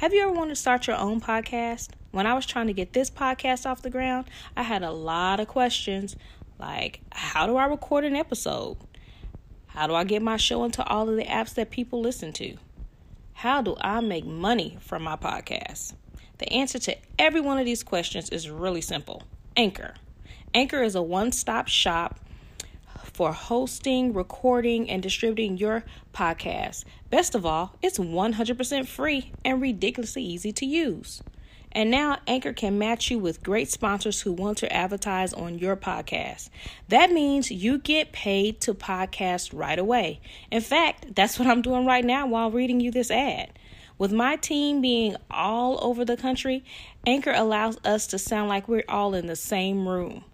Have you ever wanted to start your own podcast? When I was trying to get this podcast off the ground, I had a lot of questions like how do I record an episode? How do I get my show into all of the apps that people listen to? How do I make money from my podcast? The answer to every one of these questions is really simple Anchor. Anchor is a one stop shop for hosting, recording, and distributing your podcast. Best of all, it's 100% free and ridiculously easy to use. And now Anchor can match you with great sponsors who want to advertise on your podcast. That means you get paid to podcast right away. In fact, that's what I'm doing right now while reading you this ad. With my team being all over the country, Anchor allows us to sound like we're all in the same room.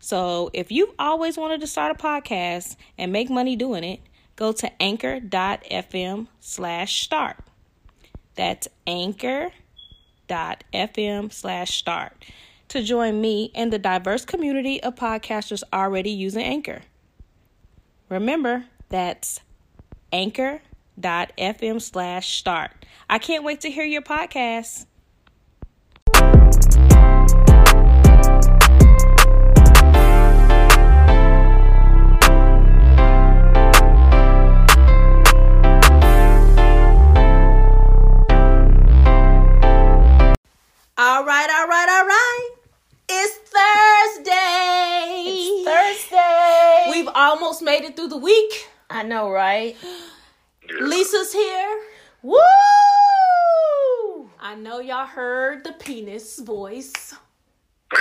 So if you've always wanted to start a podcast and make money doing it, go to anchor.fm slash start. That's anchor.fm slash start to join me and the diverse community of podcasters already using Anchor. Remember, that's anchor.fm slash start. I can't wait to hear your podcast. All right, all right, all right. It's Thursday. It's Thursday. We've almost made it through the week. I know, right? Lisa's here. Woo! I know y'all heard the penis voice. you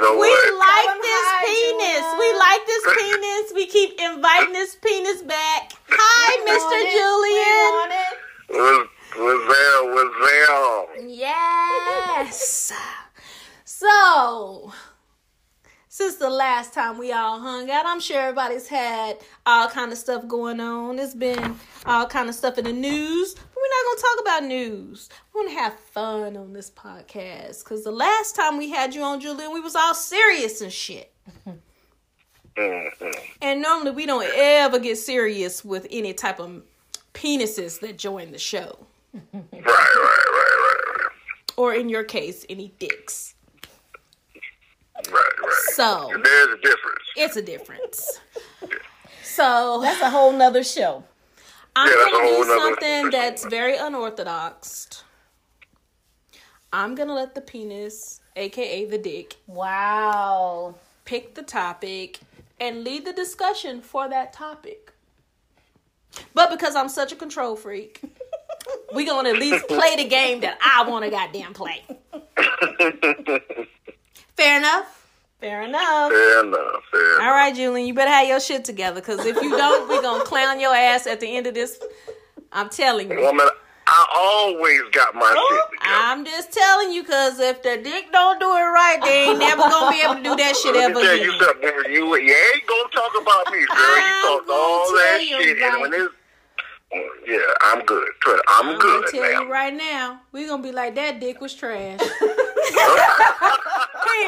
know We what? like Come this hi, penis. Julia. We like this penis. We keep inviting this penis back. Hi, Mr. We want it. Was was there? Was there? Julian. Yes. So, since the last time we all hung out, I'm sure everybody's had all kind of stuff going on. It's been all kind of stuff in the news. But we're not gonna talk about news. We're gonna have fun on this podcast. Cause the last time we had you on, Julian, we was all serious and shit. Mhm. And normally we don't ever get serious with any type of penises that join the show. Right, right, right, right, right, Or in your case, any dicks. right, right. So there's a difference. it's a difference. So That's a whole nother show. I'm Yeah, gonna do whole nother- something that's very unorthodox. I'm gonna let the penis, aka the dick, Wow. pick the topic and lead the discussion for that topic. But because I'm such a control freak, we gonna at least play the game that I want to goddamn play. Fair enough. Fair enough. Fair enough. Fair All right, Julian, you better have your shit together because if you don't, we gonna clown your ass at the end of this. I'm telling you. Woman, I always got my shit oh, together. I'm just telling you because if the dick don't do it right, they ain't never gonna be able to do that shit Let ever tell you again. something. You, you ain't gonna talk about me, girl. You talked all that shit, right. and when it's yeah, I'm good. Trust- I'm, I'm good gonna tell now. you right now, we gonna be like that dick was trash. he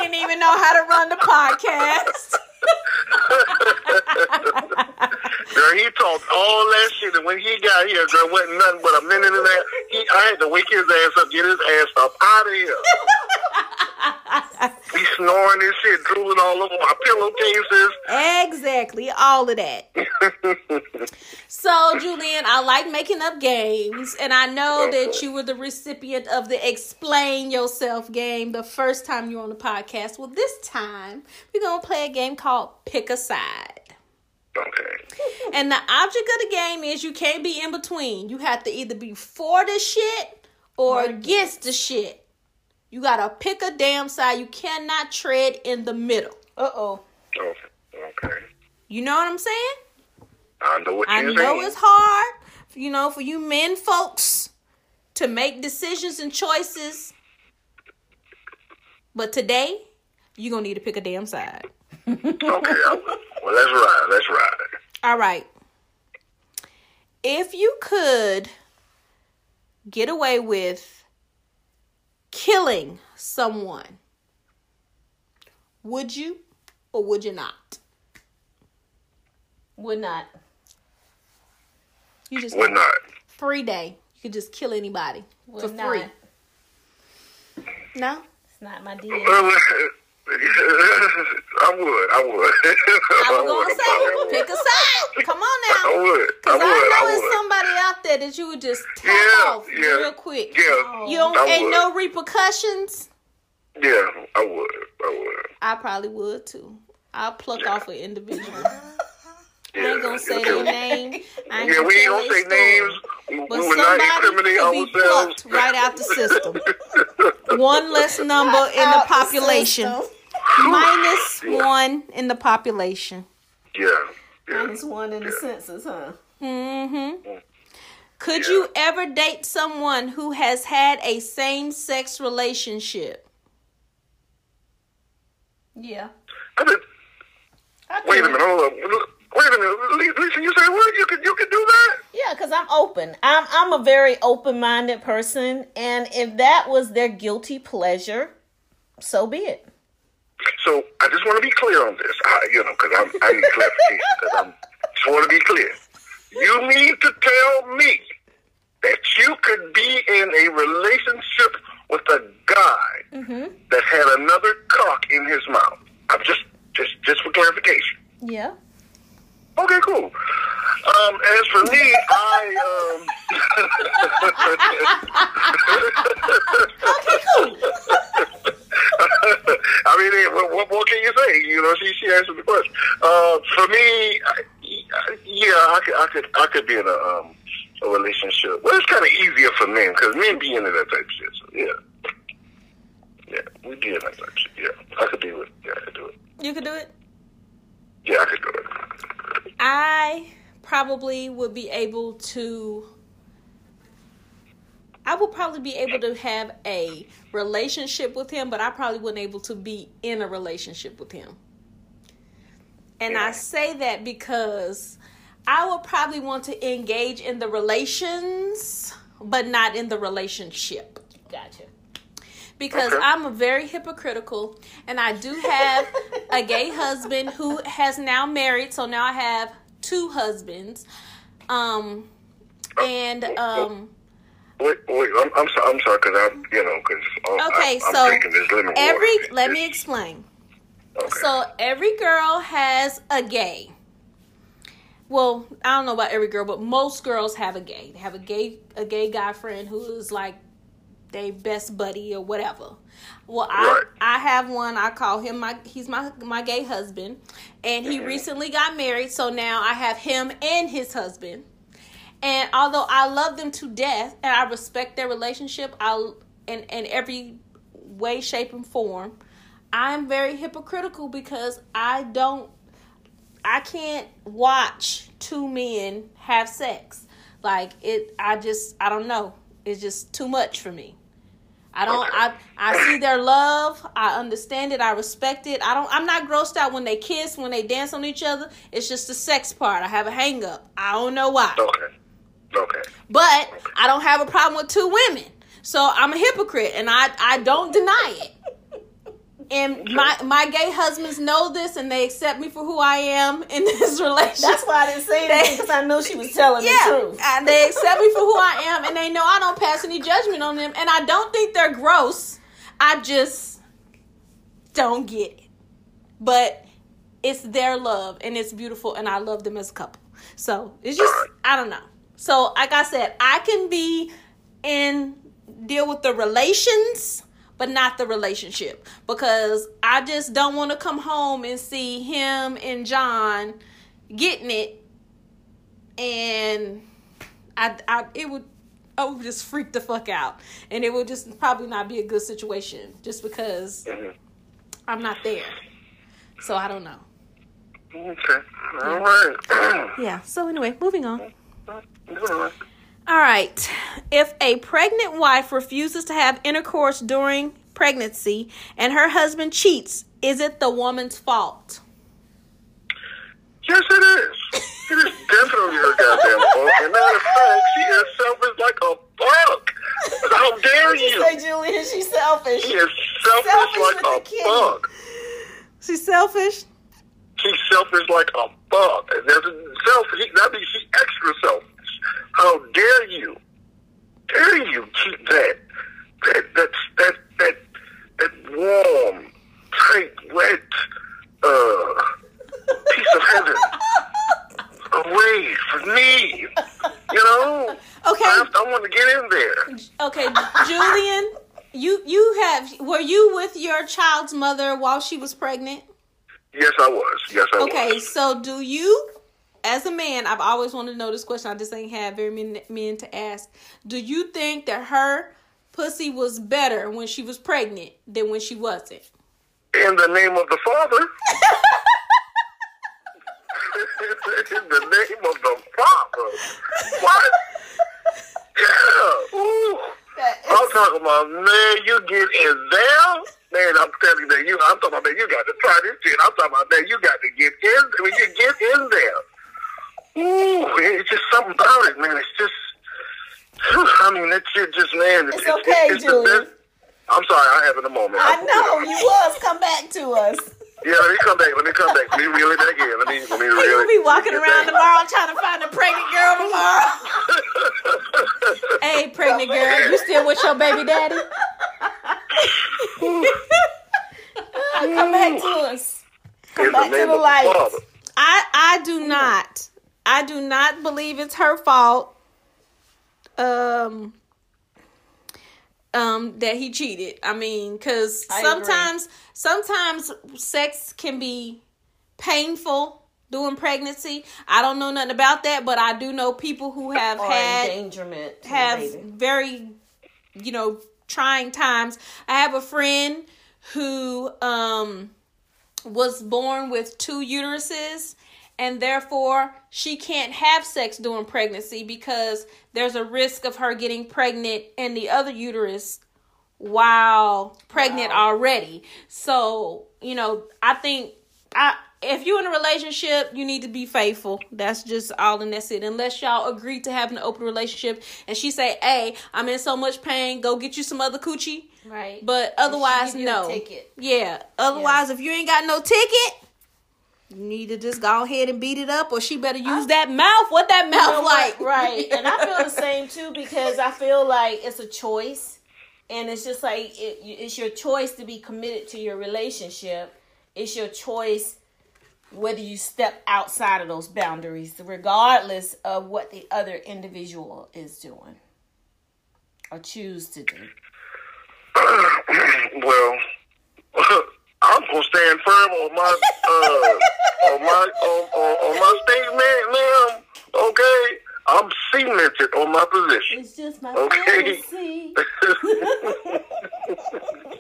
didn't even know how to run the podcast. Girl, he talked all that shit, and when he got here, girl, wasn't nothing but a minute and a half. He, I had to wake his ass up, get his ass up out of here. he snoring and shit, drooling all over my pillowcases. exactly, all of that. So, Julian, I like making up games, and I know that you were the recipient of the Explain Yourself game the first time you were on the podcast. Well, this time we're gonna play a game called Pick a Side. Okay. And the object of the game is you can't be in between. You have to either be for the shit or against the shit. You gotta pick a damn side. You cannot tread in the middle. Uh oh. Okay. Okay. You know what I'm saying? I know what I you're know saying. it's hard, you know, for you men folks to make decisions and choices. But today, you're gonna need to pick a damn side. Okay. Well, let's ride. Let's ride. All right. If you could get away with killing someone, would you or would you not? Would not. You just Would not. free day. You could just kill anybody Would for free. No. It's not my deal. Well, I would. I would. I was gonna say, sorry, I would. pick a side. Come on now. I now. would. I Cause would. I, I, know it's somebody out there that you would just tap Yeah, off yeah. real quick. Yeah. You don't I ain't would. no repercussions. Yeah, I would. I would. I probably would too. I'll pluck off an individual. I Yeah. ain't gonna say their name. I ain't Yeah, we ain't tell gonna say names. We, But we will not somebody incriminate could be ourselves. plucked right out the system. One less number in the Out the population. system. Minus Yeah. one in the population. Yeah. Yeah. Minus one in the census, huh? Mm-hmm. Could Yeah. you ever date someone who has had a same-sex relationship? Yeah. I mean, I wait a minute. Hold up. Wait a minute. Lisa, you say what? You can you can do that? Yeah, because I'm open. I'm I'm a very open minded person, and if that was their guilty pleasure, so be it. So I just want to be clear on this. I, you know, because I'm I need clarification. Because I'm just want to be clear. You need to tell me that you could be in a relationship with a guy mm-hmm. that had another cock in his mouth. I'm just just just for clarification. Yeah. Okay, cool. Um, as for me, I um. I mean, eh, what, what more can you say? You know, she she answered the question. Uh, for me, I, yeah, I could I could I could be in a um a relationship. Well, it's kind of easier for men because men be into that type of shit. So yeah, yeah, we be in that type of shit. Yeah, I could do it. Yeah, I could do it. You could do it. Yeah, I could do it. I probably would be able to. I would probably be able to have a relationship with him, but I probably wasn't able to be in a relationship with him. And I say that because I would probably want to engage in the relations, but not in the relationship Gotcha. Because Okay. I'm a very hypocritical and I do have a gay husband who has now married, so now I have two husbands. Um and um Wait, wait, I'm, I'm sorry, I'm sorry, because I'm, you know, because okay, I'm, I'm so this every water. let me explain. Okay. So every girl has a gay. Well, I don't know about every girl, but most girls have a gay. They have a gay a gay guy friend who is like their best buddy or whatever. Well, I I have one. I call him my he's my my gay husband, and he mm-hmm. recently got married. So now I have him and his husband. And although I love them to death and I respect their relationship, I in in every way, shape, and form, I'm very hypocritical because I don't I can't watch two men have sex. Like it I just I don't know. It's just too much for me. I don't I I see their love, I understand it, I respect it. I don't I'm not grossed out when they kiss, when they dance on each other. It's just the sex part. I have a hang up. I don't know why. Okay. Okay. But I don't have a problem with two women. So I'm a hypocrite and I, I don't deny it. And my my gay husbands know this and they accept me for who I am in this relationship. That's why I didn't say anything because I knew she was telling yeah, the truth. and they accept me for who I am, and they know I don't pass any judgment on them, and I don't think they're gross. I just don't get it. But it's their love, and it's beautiful, and I love them as a couple. So it's just I don't know. So like I said, I can be in deal with the relations. But not the relationship because I just don't want to come home and see him and John getting it and I, I it would I would just freak the fuck out, and it would just probably not be a good situation just because Mhm. I'm not there. So I don't know. Okay. All right. Yeah. So anyway, moving on. All right. All right. If a pregnant wife refuses to have intercourse during pregnancy and her husband cheats, is it the woman's fault? Yes, it is. It is definitely her goddamn fault. And matter of fact, she is selfish like a bug. How dare you? Say, Julian, she's selfish. She is selfish, Selfish like a the kid. bug. She's selfish. She's selfish like a bug. And That's selfish. That means she's extra selfish. How dare you? Dare you keep that that that that that, that warm, tight, wet uh, piece of heaven away from me? You know. Okay. I, I want to get in there. Okay, Julian, you you have were you with your child's mother while she was pregnant? Yes, I was. Yes, I Okay, was. Okay, so do you, as a man, I've always wanted to know this question. I just ain't had very many men to ask. Do you think that her pussy was better when she was pregnant than when she wasn't? In the name of the Father. in the name of the Father. What? Yeah. Ooh. I'm talking about, man, you get in there. Man, I'm telling you that you, I'm talking about, man, you got to try this shit. I'm talking about, man, you got to get in, when you get in there. Ooh, it's just something about it, man. It's just, I mean, that shit just, man. It's okay, the Julian. best- I'm sorry, I have in a moment. I know you was. Come back to us. Yeah, let me come back. Let me come back. Let me reel it back in. Let me, let me reel You'll be walking get around back. tomorrow trying to find a pregnant girl tomorrow. hey, pregnant girl, you still with your baby daddy? Come back to us. In the back to the of light. I I do not. I do not believe it's her fault. Um um that he cheated. I mean, cuz I agree. sometimes sometimes sex can be painful during pregnancy. I don't know nothing about that, but I do know people who have Or had endangerment. have very you know trying times i have a friend who um was born with two uteruses and therefore she can't have sex during pregnancy because there's a risk of her getting pregnant in the other uterus while pregnant already. So you know i think i if you're in a relationship you need to be faithful. That's just all and that's it. Unless y'all agree to have an open relationship and she say hey i'm in so much pain go get you some other coochie. Right. but otherwise give you a no. ticket. yeah. Otherwise if you ain't got no ticket you need to just go ahead and beat it up or she better use that mouth what that mouth know like what? right. And I feel the same too because I feel like it's a choice, and it's just like it, it's your choice to be committed to your relationship. It's your choice whether you step outside of those boundaries, regardless of what the other individual is doing or choose to do. well, I'm gonna stand firm on my uh, on my on, on, on my statement, ma'am. Okay, I'm cemented on my position. It's just my Okay. fantasy.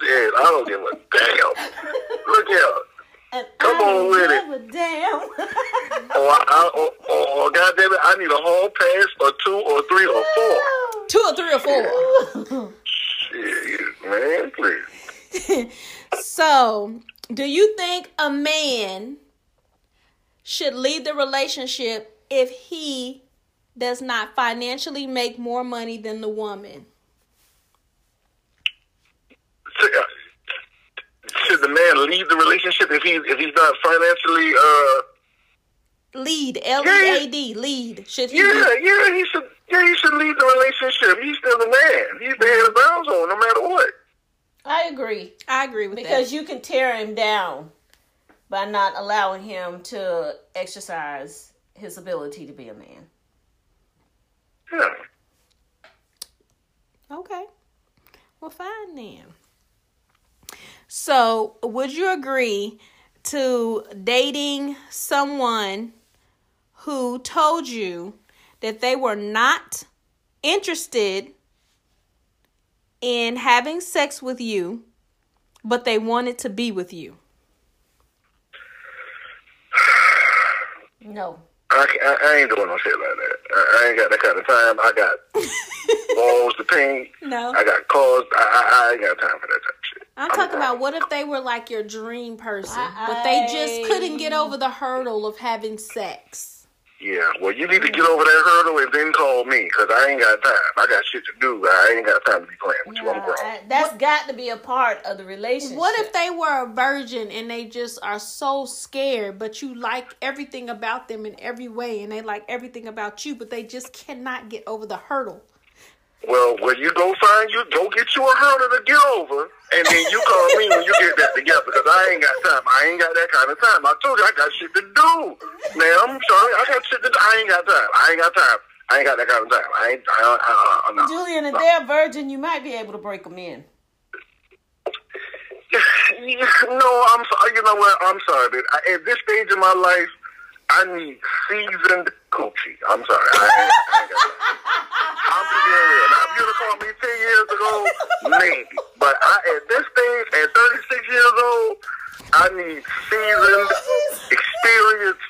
Shit, I don't give a damn. Look here. And Come I on with it. give a damn. Or, I, or, or, or goddamn it, I need a hall pass, or two, or three, or four. two or three or four Shit, man, please. So, do you think a man should leave the relationship if he does not financially make more money than the woman? Should, uh, should the man leave the relationship if he if he's not financially? uh Lead, L E A D, lead. Should he? Yeah, Be, yeah, he should. Yeah, he should leave the relationship. He's still the man. He's the head of the household, no matter what. I agree. I agree with Because that. you can tear him down by not allowing him to exercise his ability to be a man. Yeah. Okay. Well, fine then. So, would you agree to dating someone who told you that they were not interested in having sex with you, but they wanted to be with you? No. I, ca- I, I ain't doing no shit like that. I, I ain't got that kind of time. I got balls to paint. No. I got cars. I, I, I ain't got time for that type of shit. I'm talking about what if they were like your dream person, I- but they just couldn't get over the hurdle of having sex? Yeah, well, you need to get over that hurdle and then call me because I ain't got time. I got shit to do. I ain't got time to be playing with you. I'm grown. Uh, That's got to be a part of the relationship. What if they were a virgin and they just are so scared, but you like everything about them in every way, and they like everything about you, but they just cannot get over the hurdle? Well, when you go find you, go get you a hurdle to get over, and then you call me when you get that together because I ain't got time. I ain't got that kind of time. I told you I got shit to do. Man, I'm sorry. I got shit to do. I ain't got time. I ain't got time. I ain't got that kind of time. I ain't. I, I, I, no. Julian, if they're virgin, you might be able to break them in. No, I'm sorry. You know what? I'm sorry, but I, at this stage in my life, I need seasoned coochie. I'm sorry. I ain't, I ain't got that. I'm being real. Now, if you'd have called me 10 years ago, maybe. But I, at this stage, at 36 years old, I need seasoned, experienced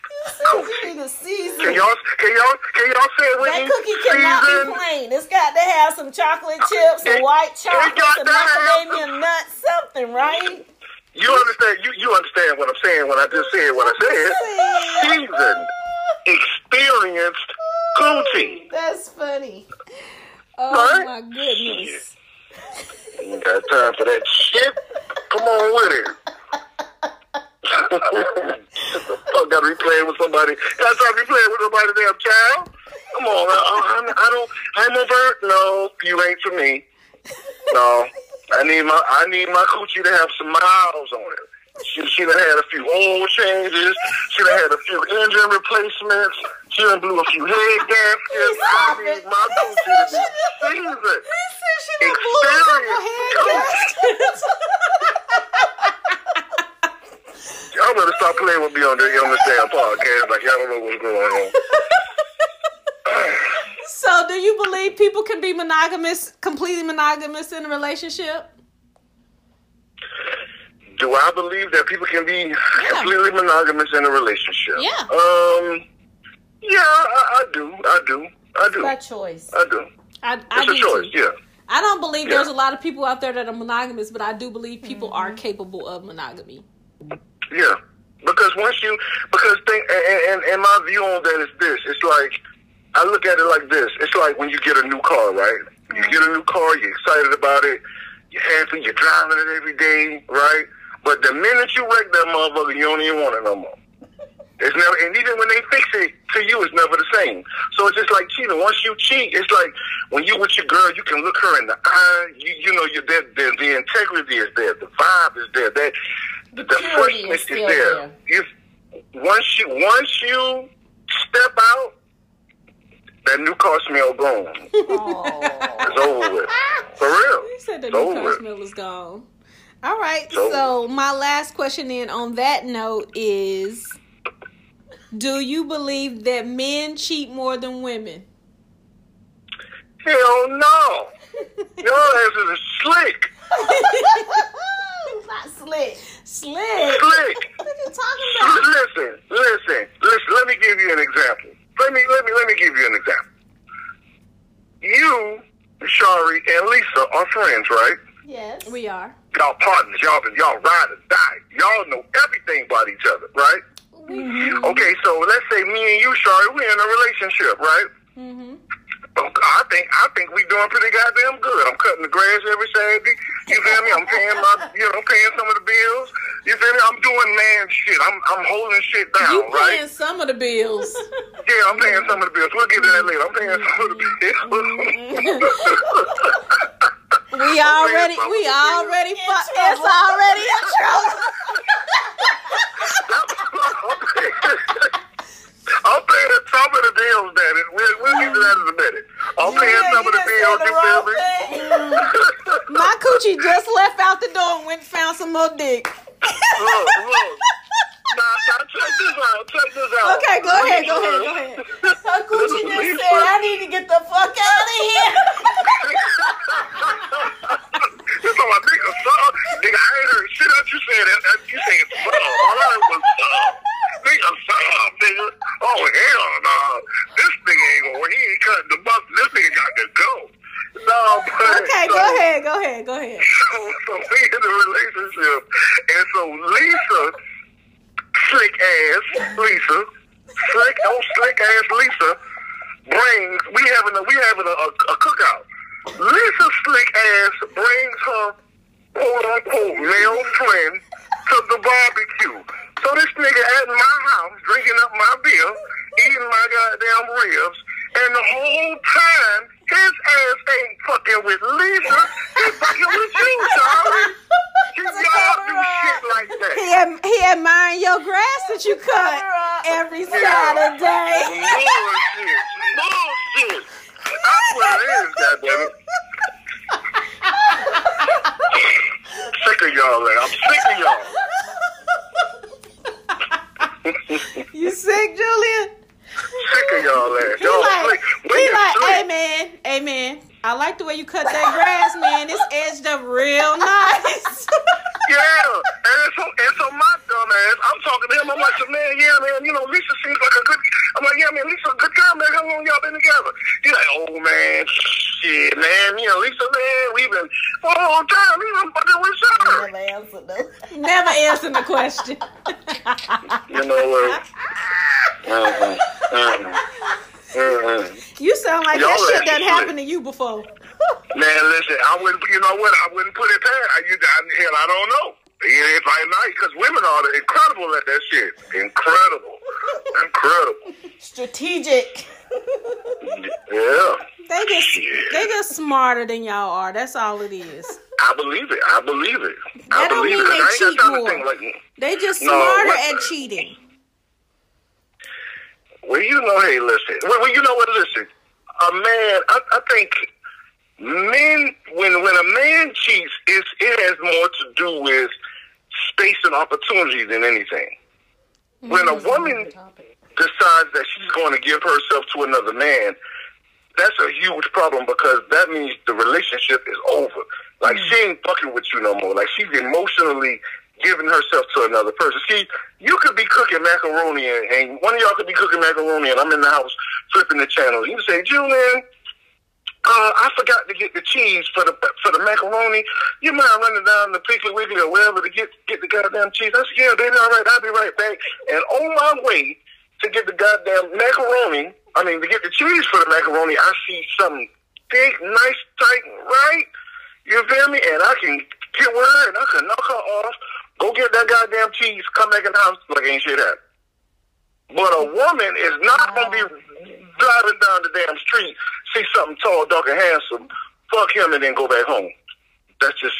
coochie. Season. Can y'all, can y'all, can y'all say it with That me? cookie cannot Seasoned, be plain. It's got to have some chocolate chips, some white chocolate, some macadamia nuts, something, right? You understand? You you understand what I'm saying when I just said what I said? Seasoned, experienced coochie. That's funny. Oh Right? my goodness. Ain't got time for that shit. Come on with it. Fuck, gotta be playing with somebody. Got time to be playing with somebody, damn child. Come on, I, I, I don't. I'm a bird. No, you ain't for me. No, I need my I need my coochie to have some miles on it. She she done had a few oil changes. She done had a few engine replacements. She done blew a few head gaskets. I it. my to said she done- seasoned. He said she done blew a couple head gaskets. Y'all better stop playing with me on this, on this damn podcast. Like y'all don't know what's going on. So, do you believe people can be monogamous, completely monogamous in a relationship? Do I believe that people can be completely monogamous in a relationship? Yeah. Um. Yeah, I, I do. I do. I do. By choice. I do. I, I It's a do choice. too. Yeah. I don't believe Yeah. there's a lot of people out there that are monogamous, but I do believe people are capable of monogamy. Yeah. Because once you, because think, and, and, and my view on that is this: it's like I look at it like this. It's like when you get a new car, right? You get a new car, you're excited about it, you're happy, you're driving it every day, right? But the minute you wreck that motherfucker, you don't even want it no more. It's never, and even when they fix it to you, it's never the same. So it's just like cheating. Once you cheat, it's like when you with your girl, you can look her in the eye. You, you know, you're there, the, the integrity is there, the vibe is there, that the, purity freshness is is there. there. If once you once you step out, that new car smell gone. Oh. It's over with. For real. You said the It's new car smell is gone. All right. So- So my last question then on that note is do you believe that men cheat more than women? Hell no. Your ass is slick. Not slick. Slick. Slick. What are you talking about? Listen, listen, listen. Let me give you an example. Let me let me let me give you an example. You, Shari, and Lisa are friends, right? Yes. We are. Y'all partners. Y'all been y'all ride or die. Y'all know everything about each other, right? Okay, so let's say me and you, Shari, we're in a relationship, right? Mm-hmm. I think I think we doing pretty goddamn good. I'm cutting the grass every Saturday. You feel me? I'm paying my you know, I'm paying some of the bills. You feel me? I'm doing man shit. I'm I'm holding shit down, You right? paying some of the bills. Yeah, I'm paying some of the bills. We'll get to that later. I'm paying some of the bills. We already, we already, fu- it's already in trouble. I'm paying some of the bills, Daddy. We'll, we'll get to that in a minute. I'm paying some of the bills. You feel me? My coochie just left out the door and went and found some more dick. look, look. Now, now, check this out. Check this out. Okay, go ahead, go ahead, go ahead. Her coochie just said, I need to get the fuck out of here. You talking about nigga sub? Nigga, I ain't heard shit else you said. That, you said sub. All I heard was sub. Nigga sub, nigga. Oh, hell no. This nigga ain't gonna, he ain't cutting the bus. This nigga got to go. No, but. Okay, so, go ahead, go ahead, go ahead. So, so we in a relationship. And so Lisa, slick ass, Lisa, slick, old slick ass Lisa brings. We having a we having a, a, a cookout. Lisa slick ass brings her quote unquote male friend to the barbecue. So this nigga at my house drinking up my beer, eating my goddamn ribs, and the whole time his ass ain't fucking with Lisa. He's fucking with you, Charlie. You y'all do shit like that. He ad, he admiring your grass that you cut every Saturday. Bullshit. Bullshit. That's what it is, goddammit. sick of y'all, man. I'm sick of y'all. you sick, Julian? Sick of y'all. He Y'all like, he When like, slick, hey man, hey man. I like the way you cut that grass, man. It's edged up real nice. Yeah, and so and so my dumb ass, I'm talking to him. I'm like, man, yeah, man, you know, Lisa seems like a good. I'm like, yeah, man, Lisa, a good girl, man. How long y'all been together? He's like, oh man, shit, man, you know, Lisa, man, we've been for a long time. You know, fucking with her. Never answered though. Never answering the question. You know what? Uh-uh, uh-uh, uh-uh. you sound like Y'all that shit that happened to you before. Man, listen, I wouldn't. You know what? I wouldn't put it past. I, you, I, hell, I don't know. It's like night because women are incredible at that shit. Incredible, incredible. Strategic. Yeah. They just Shit. they just smarter than y'all are. That's all it is. I believe it. I believe it. I That don't believe mean it. they cheat more. like. They just No, smarter what- at cheating. Well, you know, hey, listen. Well, well, you know what? Listen, a man. I, I think men when when a man cheats, it's, it has more to do with space and opportunity than anything. When a woman decides that she's going to give herself to another man, that's a huge problem because that means the relationship is over. Like she ain't fucking with you no more. Like she's emotionally giving herself to another person. See, you could be cooking macaroni and, and one of y'all could be cooking macaroni and I'm in the house flipping the channels. You say, Julian, uh, I forgot to get the cheese for the for the macaroni. You mind running down the Piggly Wiggly or wherever to get get the goddamn cheese? I said, yeah, baby, all right, I'll be right back. And on my way to get the goddamn macaroni, I mean, to get the cheese for the macaroni, I see something big, nice, tight, right? You feel me? And I can get her and I can knock her off, go get that goddamn cheese, come back in the house like ain't shit happened. But a woman is not gonna be driving down the damn street, see something tall, dark, and handsome, fuck him, and then go back home. That's just.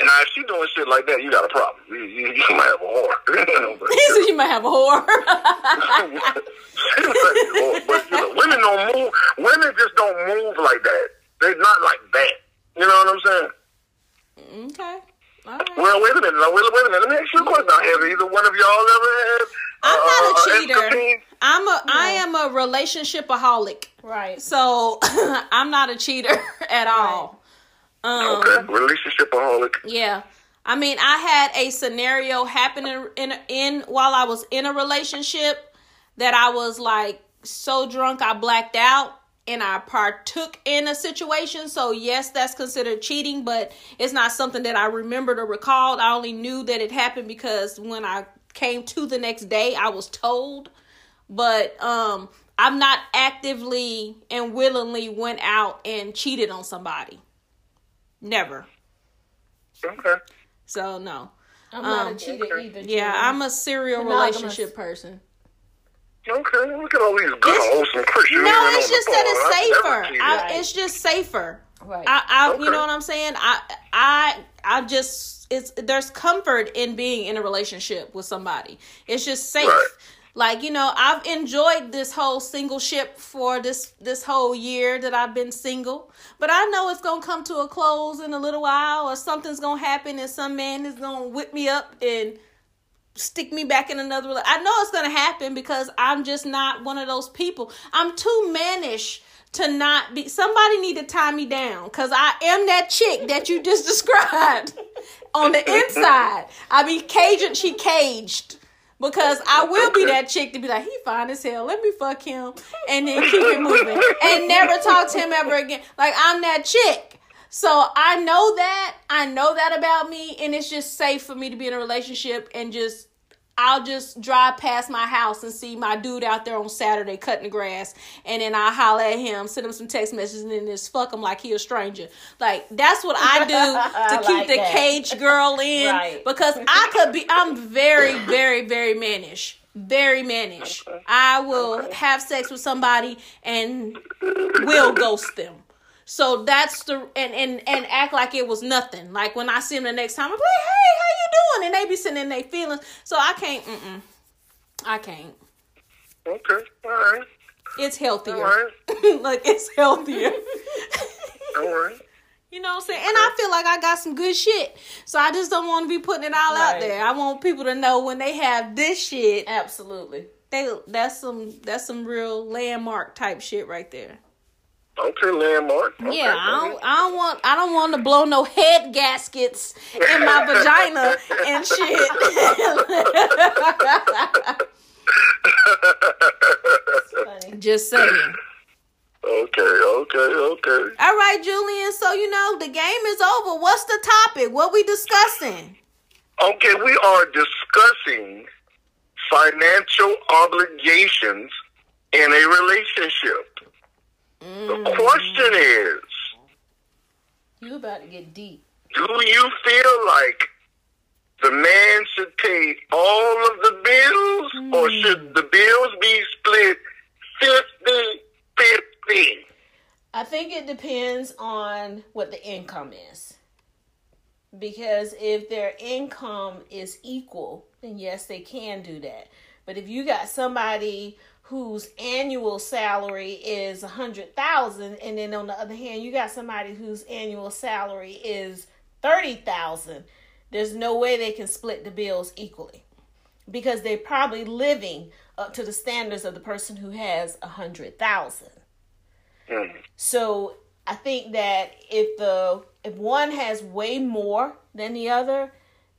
And now, if she doing shit like that, you got a problem. You, you, you might have a whore. But- He said you might have a whore. but you know, women don't move. Women just don't move like that. They're not like that. You know what I'm saying? okay. All right. Well, wait a minute. Now, wait, wait a minute. Let me ask you a question. Now, have either one of y'all ever had? I'm uh, not a uh, cheater. escapade? I'm a I am a relationshipaholic. Right. So I'm not a cheater at all. Um Okay, relationshipaholic. Yeah. I mean, I had a scenario happen in, in in while I was in a relationship that I was like so drunk I blacked out and I partook in a situation. So yes, that's considered cheating, but it's not something that I remembered or recalled. I only knew that it happened because when I came to the next day, I was told. But um I'm not actively and willingly went out and cheated on somebody. Never. Okay. So no. I'm not Um, a cheater okay. either. Yeah, Julie. I'm a serial Monogamous. relationship person. Okay. Look at all these good, wholesome Christians. No, it's just that it's safer. I, Right. it's just safer. Right. I, I you know what I'm saying? I, I, I just it's there's comfort in being in a relationship with somebody. It's just safe. Right. Like you know, I've enjoyed this whole single ship for this this whole year that I've been single. But I know it's gonna come to a close in a little while, or something's gonna happen, and some man is gonna whip me up and stick me back in another I know it's going to happen because I'm just not one of those people. I'm too mannish to not be somebody need to tie me down cuz I am that chick that you just described on the inside. I be caged she caged because I will be that chick to be like he fine as hell. Let me fuck him and then keep it moving and never talk to him ever again. Like I'm that chick. So I know that. I know that about me, and it's just safe for me to be in a relationship and just I'll just drive past my house and see my dude out there on Saturday cutting the grass, and then I'll holler at him, send him some text messages, and then just fuck him like he a stranger. Like that's what I do to keep like the that. cage girl in Right. because I could be. I'm very, very, very mannish. Very mannish. I will have sex with somebody and will ghost them. So that's the and and and act like it was nothing. Like when I see them the next time, I'm like, "Hey, how you doing?" And they be sitting in their feelings. So I can't. Mm-mm. I can't. Okay, all right, It's healthier. right, like it's healthier. all right. you know what I'm saying? And I feel like I got some good shit. So I just don't want to be putting it all out Right. there. I want people to know when they have this shit, Absolutely. they that's some that's some real landmark type shit right there. Okay, landmark. Okay, Yeah, I don't, I don't want I don't want to blow no head gaskets in my vagina and shit. Just saying. Okay, okay, okay. All right, Julian. So you know the game is over. What's the topic? What we discussing? Okay, we are discussing financial obligations in a relationship. The mm. question is, You about to get deep. do you feel like the man should pay all of the bills or mm. should the bills be split 50-50? I think it depends on what the income is. Because if their income is equal, then yes, they can do that. But if you got somebody whose annual salary is a hundred thousand, and then on the other hand, you got somebody whose annual salary is thirty thousand, there's no way they can split the bills equally because they're probably living up to the standards of the person who has a hundred thousand. Hmm. So I think that if the if one has way more than the other,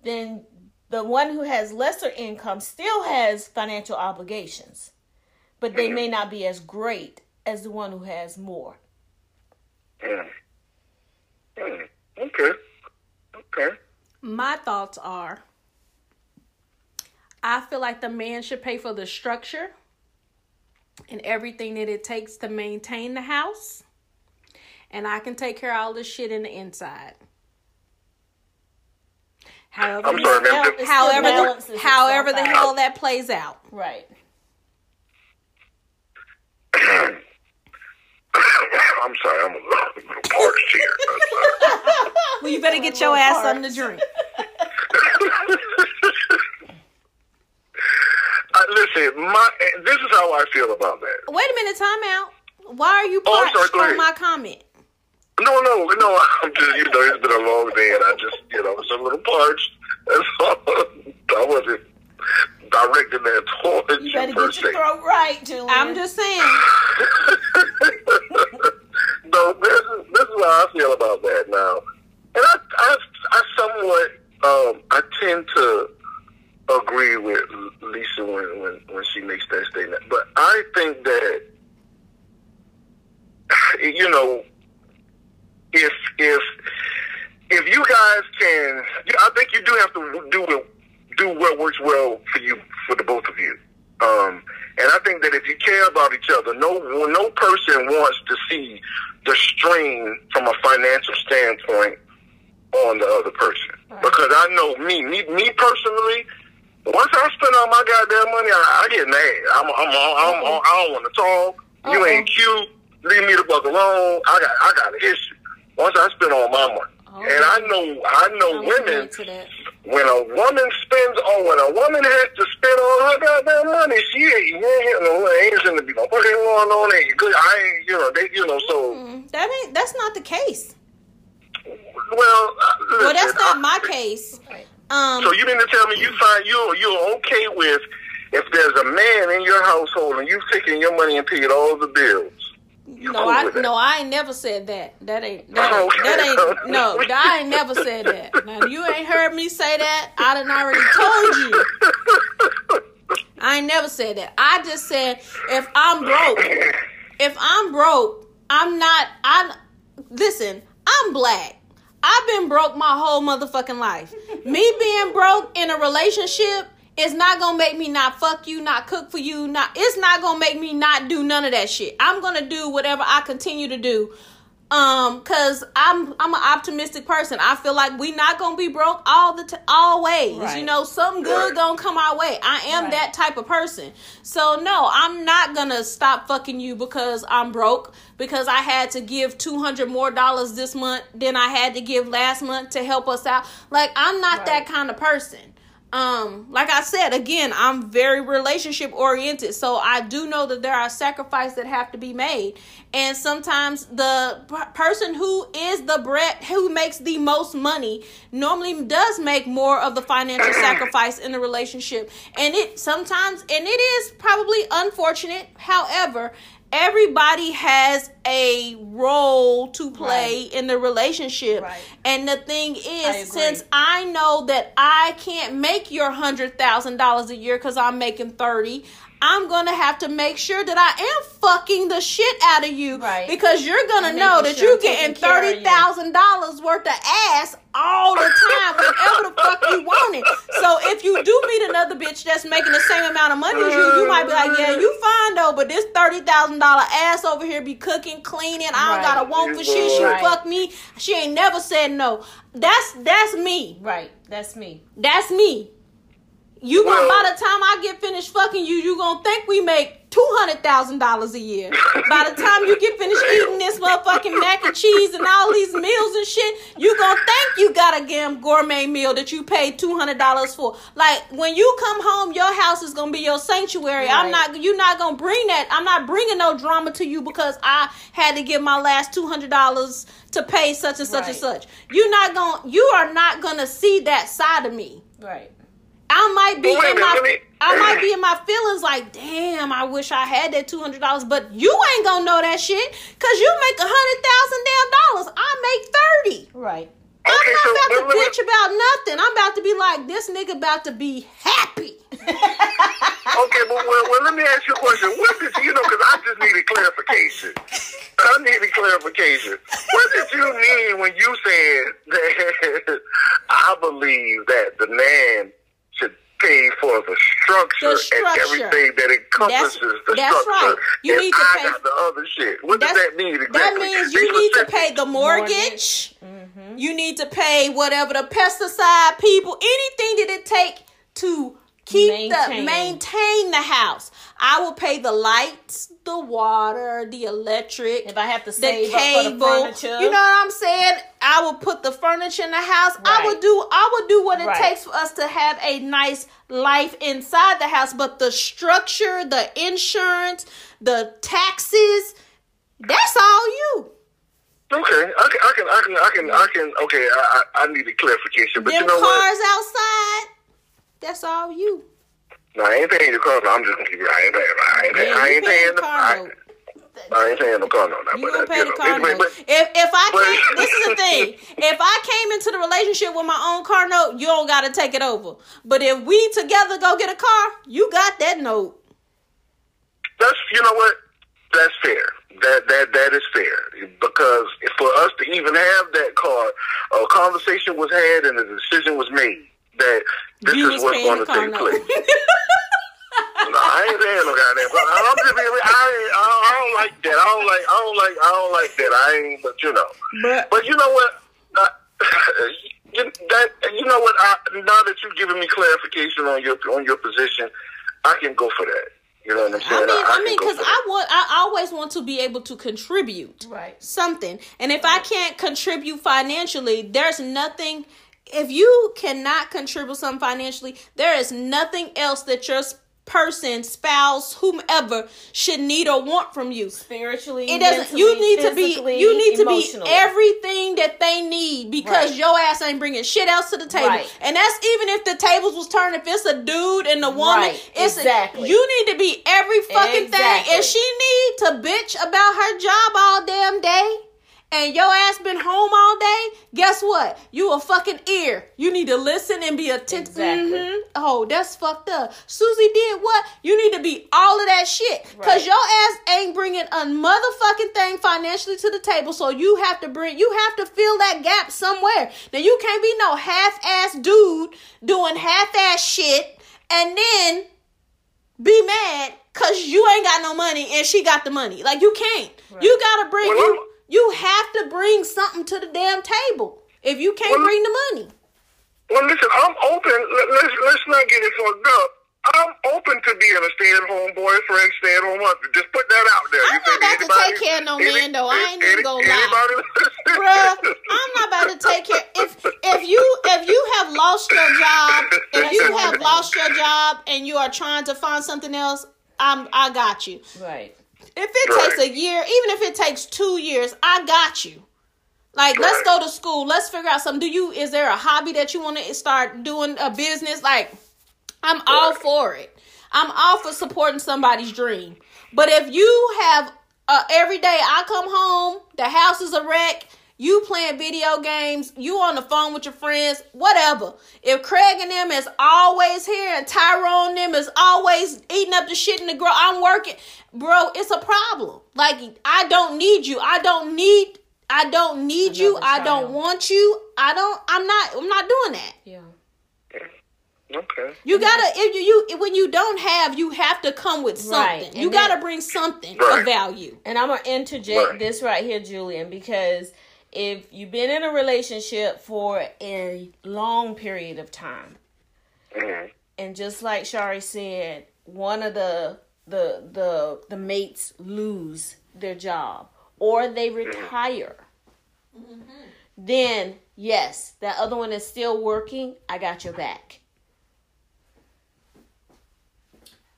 then the one who has lesser income still has financial obligations, but they may not be as great as the one who has more. Hmm. Okay. Okay. My thoughts are I feel like the man should pay for the structure and everything that it takes to maintain the house. And I can take care of all the shit in the inside. However, I'm sorry, ma'am. It however, the, however the hell that plays out. Right. I'm sorry, I'm a little, little parched here. Well, you better get your ass something to drink. Uh, listen, my this is how I feel about that. Wait a minute, time out. Why are you Oh, I'm sorry, parched on my comment? No, no, no. I'm just, you know, it's been a long day, and I just, you know, was a little parched. That's all. I wasn't directing that towards you, better per get your se. throat right, Julian. I'm just saying. no, this is this is how I feel about that now, and I, I, I somewhat, um, I tend to agree with Lisa when, when when she makes that statement, but I think that, you know, if if if you guys can, I think you do have to do what do what works well for you for the both of you. Um, and I think that if you care about each other, no no person wants to see the strain from a financial standpoint on the other person. Because I know me, me, me personally. Once I spend all my goddamn money, I, I get mad. I'm, I'm, I'm, I'm, I don't want to talk. You Uh-oh. ain't cute. Leave me the fuck alone. I got, I got an issue. Once I spend all my money, Oh. and I know, I know I'm women into that. when a woman spends or when a woman has to spend all her goddamn money, she ain't, you ain't hitting no, ain't going to be no fucking going on ain't good. I ain't, you know, they, you know, so, Mm, That ain't. That's not the case. well, uh, Well, that's listen, not I- my case. Right. Um, So you mean to tell me you find you you're okay with if there's a man in your household and you've taken your money and paid all the bills? You no, cool I with that? no, I ain't never said that. That ain't that oh, ain't, that ain't oh. no. I ain't never said that. Now you ain't heard me say that. I done already told you. I ain't never said that. I just said if I'm broke, if I'm broke, I'm not. I listen. I'm black. I've been broke my whole motherfucking life. Me being broke in a relationship It's not gonna make me not fuck you, not cook for you, not it's not gonna make me not do none of that shit. I'm gonna do whatever I continue to do. Um, cause I'm I'm an optimistic person. I feel like we not gonna be broke all the t- always. Right. You know, something good gonna come our way. I am Right. that type of person. So no, I'm not gonna stop fucking you because I'm broke. Because I had to give two hundred more dollars this month than I had to give last month to help us out. Like I'm not that kind of person um like i said again i'm very relationship oriented so i do know that there are sacrifices that have to be made. And sometimes the p- person who is the bread who makes the most money normally does make more of the financial sacrifice in the relationship. And it sometimes and it is probably unfortunate. However everybody has a role to play in the relationship Right. and the thing is agree. since I know that I can't make your hundred thousand dollars a year because I'm making thirty. I'm gonna have to make sure that I am fucking the shit out of you, Right. Because you're gonna And know that sure you're getting taking care of you. thirty thousand dollars worth of ass all the time, whenever the fuck you want it. So if you do meet another bitch that's making the same amount of money as you, you might be like, yeah, you fine though, but this thirty thousand dollar ass over here be cooking, cleaning. I don't Right. got a want for shit. She Right. fuck me. She ain't never said no. That's that's me. Right. That's me. That's me. You gonna by the time I get finished fucking you, you gonna think we make two hundred thousand dollars a year. by the time you get finished eating this motherfucking mac and cheese and all these meals and shit, you gonna think you got a damn gourmet meal that you paid two hundred dollars for. Like when you come home, your house is gonna be your sanctuary. I'm not. You're not gonna bring that. I'm not bringing no drama to you because I had to give my last two hundred dollars to pay such and such and such. You're not gonna. You are not gonna see that side of me. Right. I might be But wait in my me- I might be in my feelings like, damn, I wish I had that two hundred dollars, but you ain't gonna know that shit because you make a hundred thousand damn dollars. I make thirty. Right. I'm Okay, not so about to let- let me- bitch about nothing. I'm about to be like, this nigga about to be happy. Okay, but well, well, let me ask you a question. What did you know? Because I just needed clarification. I needed clarification. What did you mean when you said that? I believe that the man should pay for the structure, The and everything that encompasses That's- the that's structure. right. You need to pay- the other shit. What does that mean exactly? That means you need to pay the mortgage. Mm-hmm. You need to pay whatever the pesticide people, anything that it take to keep the Maintain. maintain the house. I will pay the lights, the water, the electric, If I have to the save up for cable. the furniture, You know what I'm saying? I will put the furniture in the house. I will do I will do what it Right. takes for us to have a nice life inside the house, but the structure, the insurance, the taxes, that's all you. Okay, I can, I can, I can, I can, I can. Okay, I, I, I needed clarification, but Them you know what? cars outside, that's all you. No, I ain't paying your car. No, I'm just gonna keep it. I ain't paying. I ain't paying. Yeah, I ain't paying paying the. car I, note. I ain't paying the car note. now, You gonna uh, pay you the know, car anyway, note. If if I came, this is the thing. If I came into the relationship with my own car note, you don't gotta take it over. But if we together go get a car, you got that note. That's you know what? That's fair. That that that is fair because for us to even have that car, a conversation was had and a decision was made that this you is what's going to take place. No, I ain't paying no goddamn car. I'm just being. I, ain't, I, don't, I don't like that. I don't like. I don't like. I don't like that. I ain't. But you know. but But you know what? Uh, you, that you know what? I, now that you've given me clarification on your on your position, I can go for that. You know what I'm saying? mean, I mean, go because for I that. want, I always want to be able to contribute Right. something, and if I can't contribute financially, there's nothing. If you cannot contribute something financially, there is nothing else that your person, spouse, whomever should need or want from you. spiritually, It doesn't. mentally, You need to be. You need to be everything that they need because Right. your ass ain't bringing shit else to the table. Right. And that's even if the tables was turned. If it's a dude and a woman, Right. it's Exactly. you need to be every fucking Exactly. thing. If she need to bitch about her job all damn day. And your ass been home all day. Guess what? You a fucking ear. You need to listen and be attentive. Exactly. Mhm. Oh, that's fucked up. Susie did what? You need to be all of that shit. Cause Right. your ass ain't bringing a motherfucking thing financially to the table. So you have to bring, you have to fill that gap somewhere. Now you can't be no half-ass dude doing half-ass shit and then be mad because you ain't got no money and she got the money. Like you can't. You gotta bring Well, you. You have to bring something to the damn table. If you can't Well, bring the money, Well, listen, I'm open. Let, let's let's not get it fucked up. I'm open to being a stay-at-home boyfriend, stay-at-home husband. Just put that out there. I'm You not think about to take care of no any- man, though. I ain't even any- gonna lie. anybody- bruh, I'm not about to take care. If if you if you have lost your job, if you have lost your job and you are trying to find something else, I'm I got you. Right. If it Right. takes a year, even if it takes two years, I got you. Like, let's go to school. Let's figure out something. Do you? Is there a hobby that you want to start doing a business? Like, I'm all for it. I'm all for supporting somebody's dream. But if you have uh, every day I come home, the house is a wreck. You playing video games, you on the phone with your friends, whatever. If Craig and them is always here and Tyrone them is always eating up the shit in the grill, I'm working, bro. It's a problem. Like I don't need you. I don't need. I don't need you. Another I don't want you. I don't. I'm not. I'm not doing that. Yeah. Okay. You gotta if you, you when you don't have, you have to come with something. and You then- gotta bring something Right. of value. And I'm gonna interject Right. this right here, Julian, because if you've been in a relationship for a long period of time, Mhm. and just like Shari said, one of the the the the mates lose their job or they retire, then yes, that other one is still working. I got your back.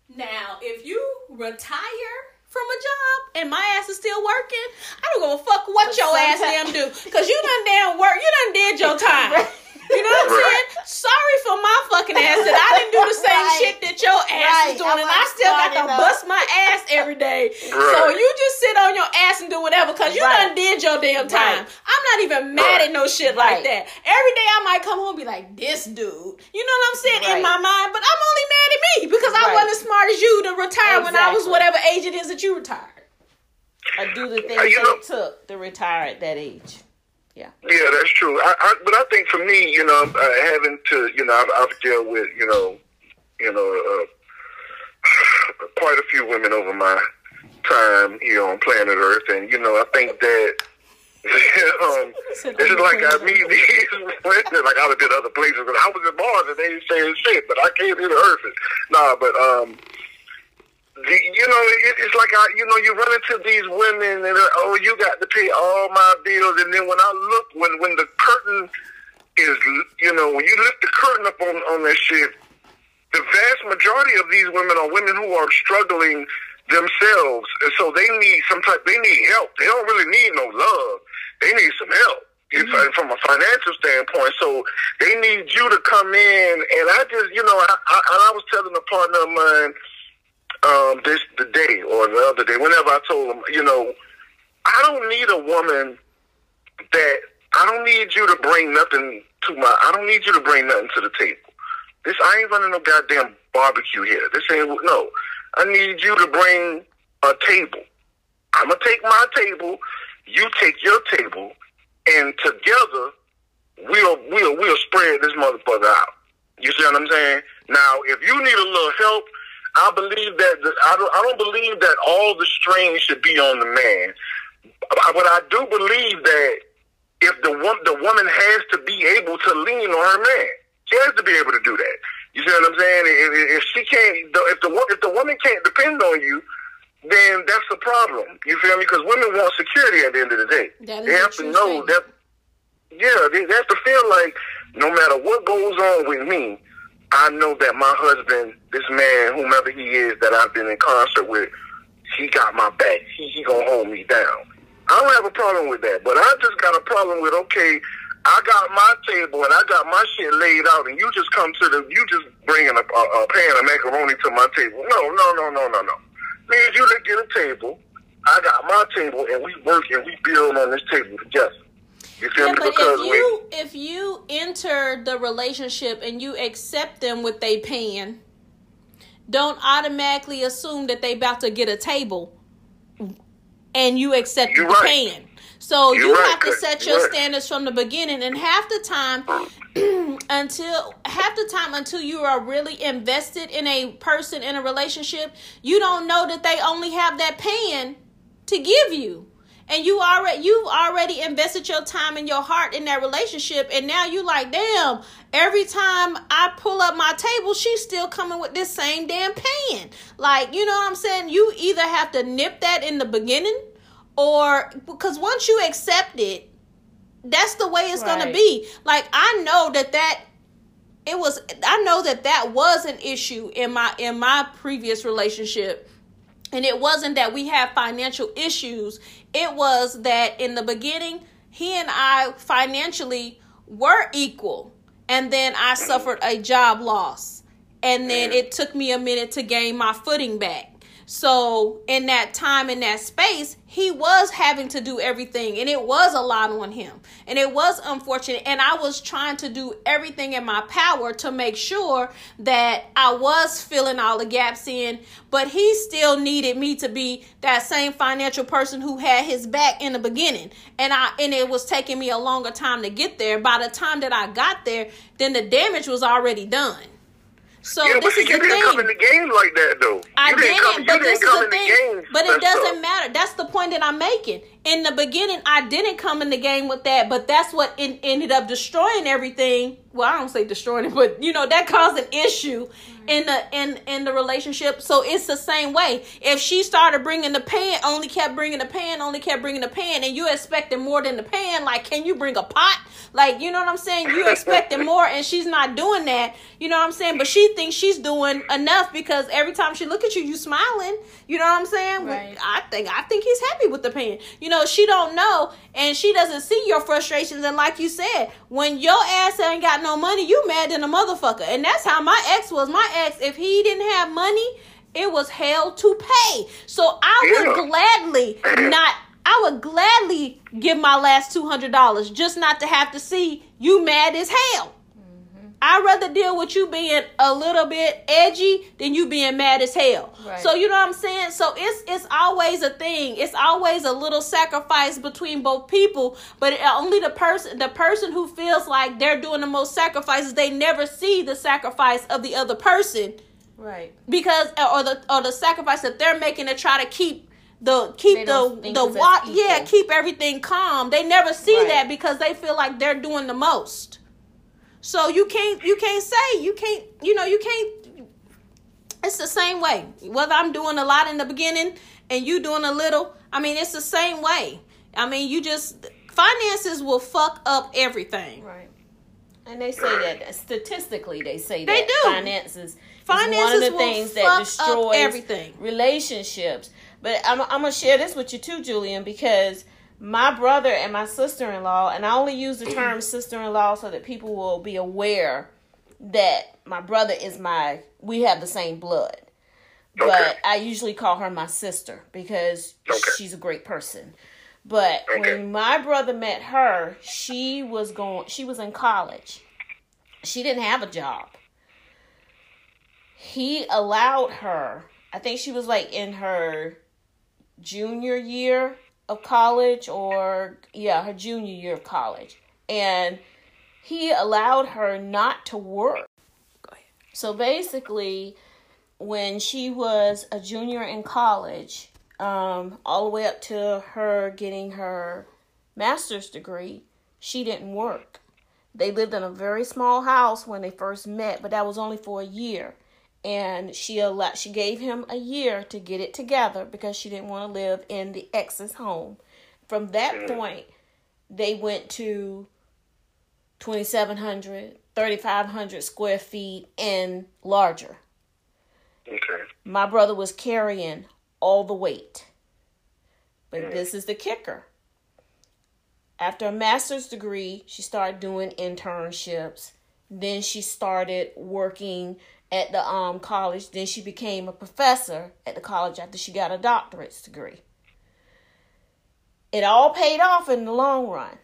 Now, if you retire from a job and my ass is still working, I don't give a fuck what your ass damn do. Cause you done damn work, you done did your time. You know what I'm Right. saying? Sorry for my fucking ass that I didn't do the same Right. shit that your ass Right. is doing, I and I still got to enough. bust my ass every day. So you just sit on your ass and do whatever, cause you Right. done did your damn time. I'm not even mad at no shit like that. Every day I might come home and be like, this dude. You know what I'm saying? In my mind, but I'm only mad at me because I Right. wasn't as smart as you to retire when I was whatever age it is that you retired. I do the things Uh, you that know- it took to retire at that age. Yeah. Yeah, that's true. I, I, but I think for me, you know, uh, having to, you know, I've, I've dealt with, you know, you know, uh, quite a few women over my time here on planet Earth, and you know, I think that. um, this is like I meet these women, like I was in other places, but I was in bars and they ain't saying shit, but I came here to Earth. Nah, but um, the, you know, it, it's like I, you know, you run into these women and uh, oh, you got to pay all my bills, and then when I look, when when the curtain is, you know, when you lift the curtain up on on that shit, the vast majority of these women are women who are struggling themselves, and so they need some type. They need help. They don't really need no love. They need some help. If, uh, from a financial standpoint, so they need you to come in, and I just, you know, I, I, I was telling a partner of mine, um, this the day or the other day, whenever I told him, you know, I don't need a woman that I don't need you to bring nothing to my. I don't need you to bring nothing to the table. This I ain't running no goddamn barbecue here. This ain't no. I need you to bring a table. I'm gonna take my table. You take your table, and together we'll we'll we'll spread this motherfucker out. You see what I'm saying? Now, if you need a little help, I believe that the, I don't I don't believe that all the strain should be on the man. But I do believe that if the woman the woman has to be able to lean on her man, she has to be able to do that. You see what I'm saying? If, if she can't, if the if the woman can't depend on you, then that's the problem. You feel me? Because women want security at the end of the day. They have to know that. Yeah, they, they have to feel like no matter what goes on with me, I know that my husband, this man, whomever he is that I've been in concert with, he got my back. He he gonna hold me down. I don't have a problem with that, but I just got a problem with okay. I got my table and I got my shit laid out, and you just come to the, you just bringing a, a, a pan of macaroni to my table. No, no, no, no, no, no. Means you to get a table. I got my table, and we work and we build on this table together. You feel Yeah, me? but Because if you if you enter the relationship and you accept them with they paying, don't automatically assume that they about to get a table and you accept the right. paying. So You're you right, have to set your right. standards from the beginning, and half the time, uh-huh. until half the time until you are really invested in a person in a relationship, you don't know that they only have that pan to give you. And you already you've already invested your time and your heart in that relationship, and now you like, damn. Every time I pull up my table, she's still coming with this same damn pan. Like, you know what I'm saying? You either have to nip that in the beginning, or because once you accept it, that's the way it's gonna be. Like, I know that that it was i know that that was an issue in my in my previous relationship and it wasn't that we had financial issues. It was that in the beginning he and i financially were equal. And then i suffered a job loss. And then it took me a minute to gain my footing back so in that time in that space he was having to do everything and it was a lot on him and it was unfortunate and i was trying to do everything in my power to make sure that i was filling all the gaps in but he still needed me to be that same financial person who had his back in the beginning and i and it was taking me a longer time to get there. By the time that i got there then the damage was already done so Yeah, this is you the didn't come in thing the game like that, though. I you didn't, come, you but this didn't come is in the thing. game. But it doesn't up. matter. That's the point that I'm making. In the beginning, I didn't come in the game with that, but that's what in, ended up destroying everything. Well, I don't say destroying it, but you know that caused an issue in the in in the relationship. So it's the same way. If she started bringing the pan, only kept bringing the pan, only kept bringing the pan, and you expecting more than the pan, like can you bring a pot? Like you know what I'm saying? You expecting more, and she's not doing that. You know what I'm saying? But she thinks she's doing enough because every time she look at you, you smiling. You know what I'm saying? Right. I think I think he's happy with the pan. You know, she don't know, and she doesn't see your frustrations. And like you said, when your ass ain't got no money, you mad than a motherfucker. And that's how my ex was. My ex, if he didn't have money, it was hell to pay. So I would gladly not. I would gladly give my last two hundred dollars just not to have to see you mad as hell. I'd rather deal with you being a little bit edgy than you being mad as hell. Right. So you know what I'm saying? So it's it's always a thing. It's always a little sacrifice between both people, but only the person the person who feels like they're doing the most sacrifices, they never see the sacrifice of the other person Right. because uh, or the or the sacrifice that they're making to try to keep the keep the the it's as wa- yeah keep everything calm. They never see Right. that because they feel like they're doing the most. So you can't you can't say you can't you know you can't. It's the same way. Whether I'm doing a lot in the beginning and you doing a little, I mean it's the same way. I mean you just finances will fuck up everything. Right. And they say that statistically, they say They that do. finances Finances one of the will things fuck that up destroys everything. relationships. But I'm, I'm gonna share this with you too, Julian, because my brother and my sister-in-law, and I only use the term sister-in-law so that people will be aware that my brother is my. We have the same blood. But I usually call her my sister because Okay. she's a great person. But Okay. when my brother met her, she was going she was in college. She didn't have a job. He allowed her, I think she was like in her junior year of college or yeah, her junior year of college. And he allowed her not to work. Go ahead. So basically, when she was a junior in college, um, all the way up to her getting her master's degree, she didn't work. They lived in a very small house when they first met, but that was only for a year. And she allowed, she gave him a year to get it together because she didn't want to live in the ex's home. From that point, they went to 2,700, 3,500 square feet and larger. Okay. My brother was carrying all the weight. But mm. this is the kicker. After a master's degree, she started doing internships. Then she started working at the um college. Then she became a professor at the college after she got a doctorate's degree. It all paid off in the long run.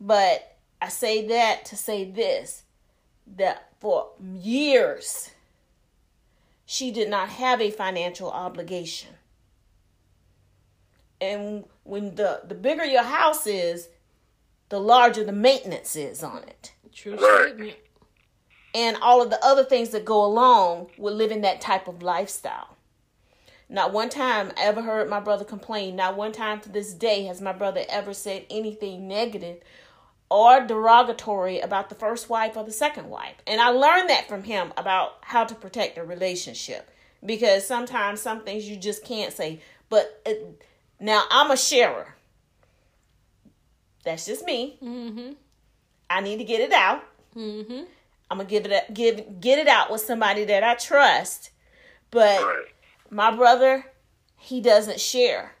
But I say that to say this that for years she did not have a financial obligation. And when the the bigger your house is, the larger the maintenance is on it. True statement. And all of the other things that go along with living that type of lifestyle. Not one time I ever heard my brother complain. Not one time to this day has my brother ever said anything negative or derogatory about the first wife or the second wife. And I learned that from him about how to protect a relationship because sometimes some things you just can't say. But it, now I'm a sharer. That's just me. Mm-hmm. I need to get it out. Mm-hmm. I'm gonna give it give get it out with somebody that I trust. But Right. my brother, he doesn't share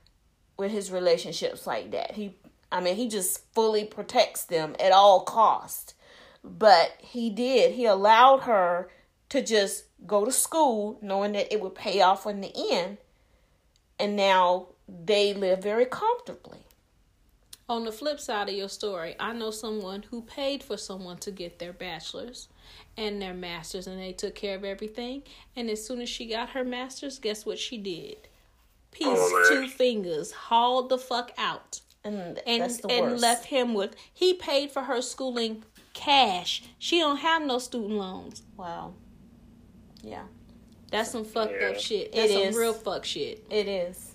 with his relationships like that. He I mean, he just fully protects them at all cost. But he did. He allowed her to just go to school knowing that it would pay off in the end. And now they live very comfortably. On the flip side of your story, I know someone who paid for someone to get their bachelor's and their master's, and they took care of everything. And as soon as she got her master's, guess what she did? Piece Oh, man. two fingers, hauled the fuck out, And and that's the and worst. left him with. He paid for her schooling cash. She don't have no student loans. wow. Yeah, That's some fucked Yeah. up shit. It That's some is. real fuck shit. it is.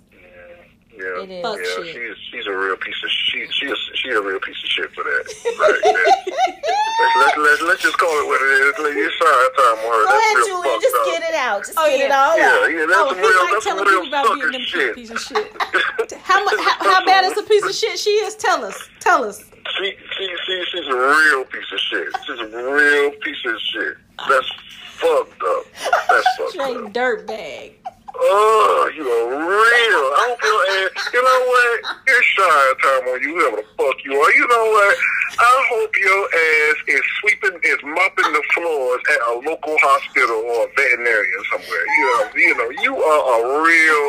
Yeah, It is. Fuck yeah, shit. she's she's a real piece of she she is she a real piece of shit for that. Right there. let's, let's let's let's just call it what it is. Like, It's sorry time on her. Go That's ahead, real Julia. fucked Just up. get it out. Just Oh, get it yeah. all Yeah, out. yeah, that's oh, some he real like that's telling real people about being sucker them shit. piece of shit. How, mu- how how bad is a piece of shit she is? Tell us. Tell us. She, she, she, she's a real piece of shit. She's a real piece of shit. That's fucked up. That's fucked Straight up. dirt bag. Oh, you are real. I hope your ass, you know what? It's shy time on you, whoever the fuck you are. You know what? I hope your ass is sweeping, is mopping the floors at a local hospital or a veterinarian somewhere. You know, you know, you are a real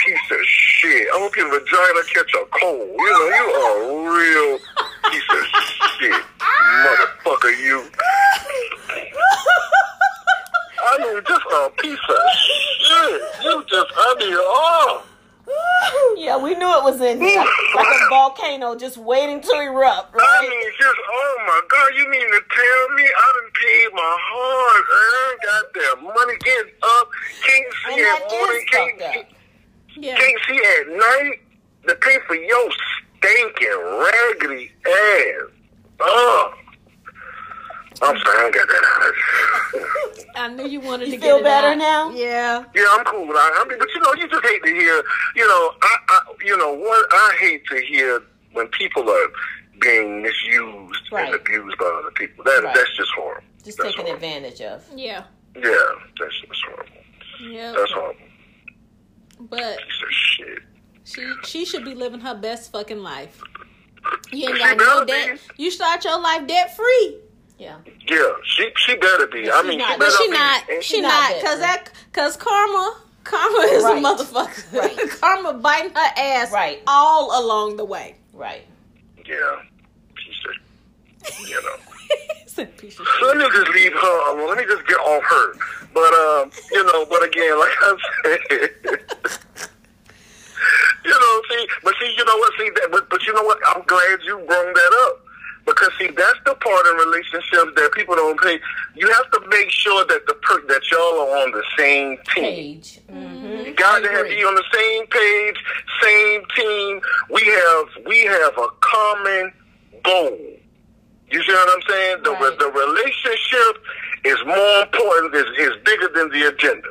piece of shit. I hope your vagina catch a cold. You know, you are a real piece of shit. Motherfucker, you. I mean, just a piece of shit. You just, I mean, oh. Yeah, we knew it was in there. Like a volcano just waiting to erupt, I right? mean, just, oh my God, you mean to tell me I done paid my hard earned goddamn money getting up, can't see And at that morning, is can't, fucked up. Yeah. can't see at night to pay for your stinking raggedy ass. Ugh. I'm sorry, I don't got that out. I knew you wanted You to feel get better out. now? Yeah. Yeah, I'm cool with that. I mean, but you know, you just hate to hear, you know, I, I you know, what I hate to hear when people are being misused Right. and abused by other people. That Right. that's just horrible. Just that's taken horrible. advantage of. Yeah. Yeah, that's just horrible. Yeah. That's horrible. But Piece of shit. she she should be living her best fucking life. You ain't got no debt. You start your life debt free. Yeah. Yeah, she she better be. I mean, not- she But better she be. not. And She not not. Cause that. Cause karma. Karma is Right. a motherfucker. Right. karma biting her ass. Right. All along the way. Right. yeah, piece of, you know. It's a piece of So let me just leave her alone. Let me just get off her. But um, you know, but again, like I said, you know, see, but see, you know what? See, that, but but you know what? I'm glad you brought that up because see, that's the part in relationships that people don't pay. You have to make sure that the per- that y'all are on the same team. Page. Mm-hmm. You got to have on the same page, same team. We have we have a common goal. You see what I'm saying? The Right. the relationship is more important. is is bigger than the agenda.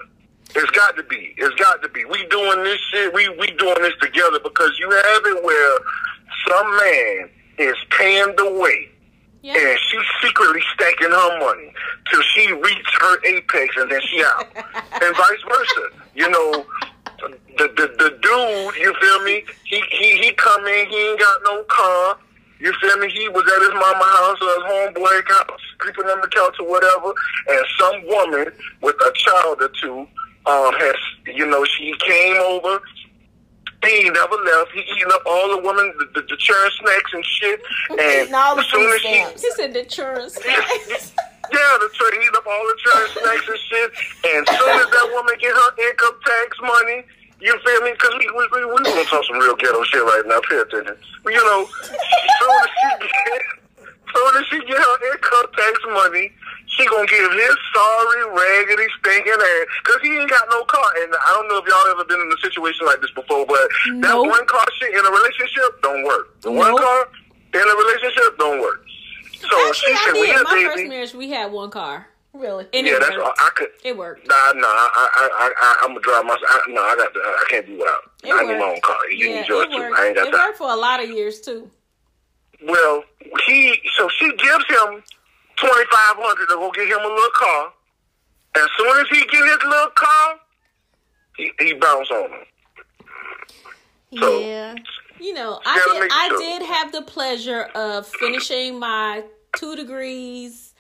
It's got to be. It's got to be. We doing this shit. We we doing this together because you have it where some man is paying the way Yeah. and she's secretly stacking her money till she reaches her apex and then she out, and vice versa. You know, the the, the dude, you feel me? He he he come in, he ain't got no car. You feel me? He was at his mama house or his homeboy house, sleeping on the couch or whatever, and some woman with a child or two um has you know she came over. He ain't never left. He eating up all the women, the, the, the churn snacks and shit. And all the as soon food as she, stamps. He said the insurance. yeah, the church eating up all the church snacks and shit. And as soon as that woman get her income tax money, You feel me? Because we, we, we, we gonna talk some real ghetto shit right now. Pay attention. You know, soon as she get, soon as she get her income tax money, she gonna give his sorry, raggedy, stinking ass. Because he ain't got no car. And I don't know if y'all ever been in a situation like this before, but that one car shit in a relationship don't work. The one car in a relationship don't work. So Actually, she I said, "We did. a My first marriage, we had one car, Really? and Yeah, it that's all. I could. It worked. Nah, nah, I, I, I, I, I'm gonna drive my. I, no, I got. To, I can't do without. It I need my own car. You Yeah, need yours too. worked. I ain't got It time. worked for a lot of years too. Well, he. So she gives him twenty five hundred to go get him a little car. As soon as he get his little car, he he bounce on him. So- yeah. You know, I did. I did have the pleasure of finishing my two degrees,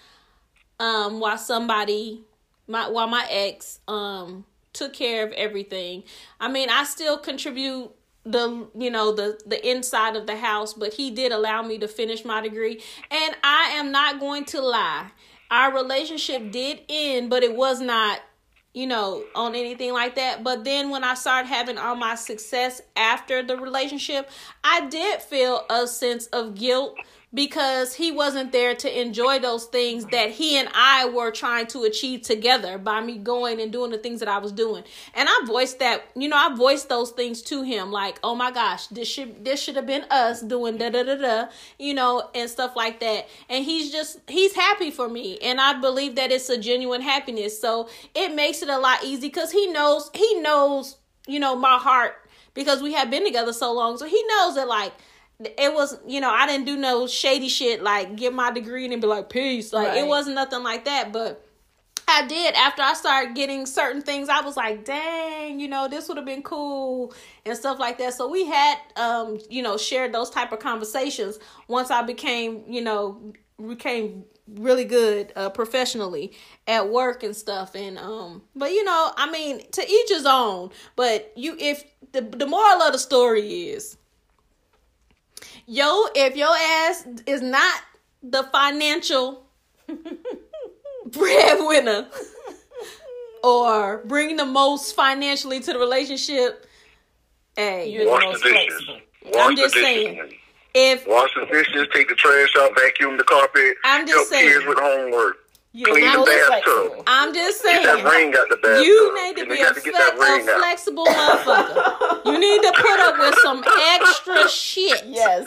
um, while somebody, my while my ex, um, took care of everything. I mean, I still contribute the you know the the inside of the house, but he did allow me to finish my degree, and I am not going to lie. Our relationship did end, but it was not you know, on anything like that. But then when I started having all my success after the relationship, I did feel a sense of guilt because he wasn't there to enjoy those things that he and I were trying to achieve together by me going and doing the things that I was doing. And I voiced that, you know, I voiced those things to him like, "Oh my gosh, this should this should have been us doing da da da da," you know, and stuff like that. And he's just he's happy for me, and I believe that it's a genuine happiness. So it makes it a lot easy because he knows he knows, you know, my heart because we have been together so long. So he knows that like it was you know i didn't do no shady shit like get my degree and be like peace like it wasn't nothing like that but I did after I started getting certain things. I was like, dang, you know, this would have been cool and stuff like that. So we had, um, you know, shared those type of conversations once I became, you know, became really good uh, professionally at work and stuff. And um, but you know, I mean, to each his own. But you, if the the moral of the story is, yo, if your ass is not the financial breadwinner or bring the most financially to the relationship, hey, You're the most the flexible. Wash I'm the just dishes. saying. if Wash the dishes, take the trash out, vacuum the carpet, I'm just help saying. kids with homework, You're clean the the most I'm just Get saying, that ring out the bathtub. you need to You be got a, to fle- a flexible motherfucker. You need to put up with some extra shit. Yes.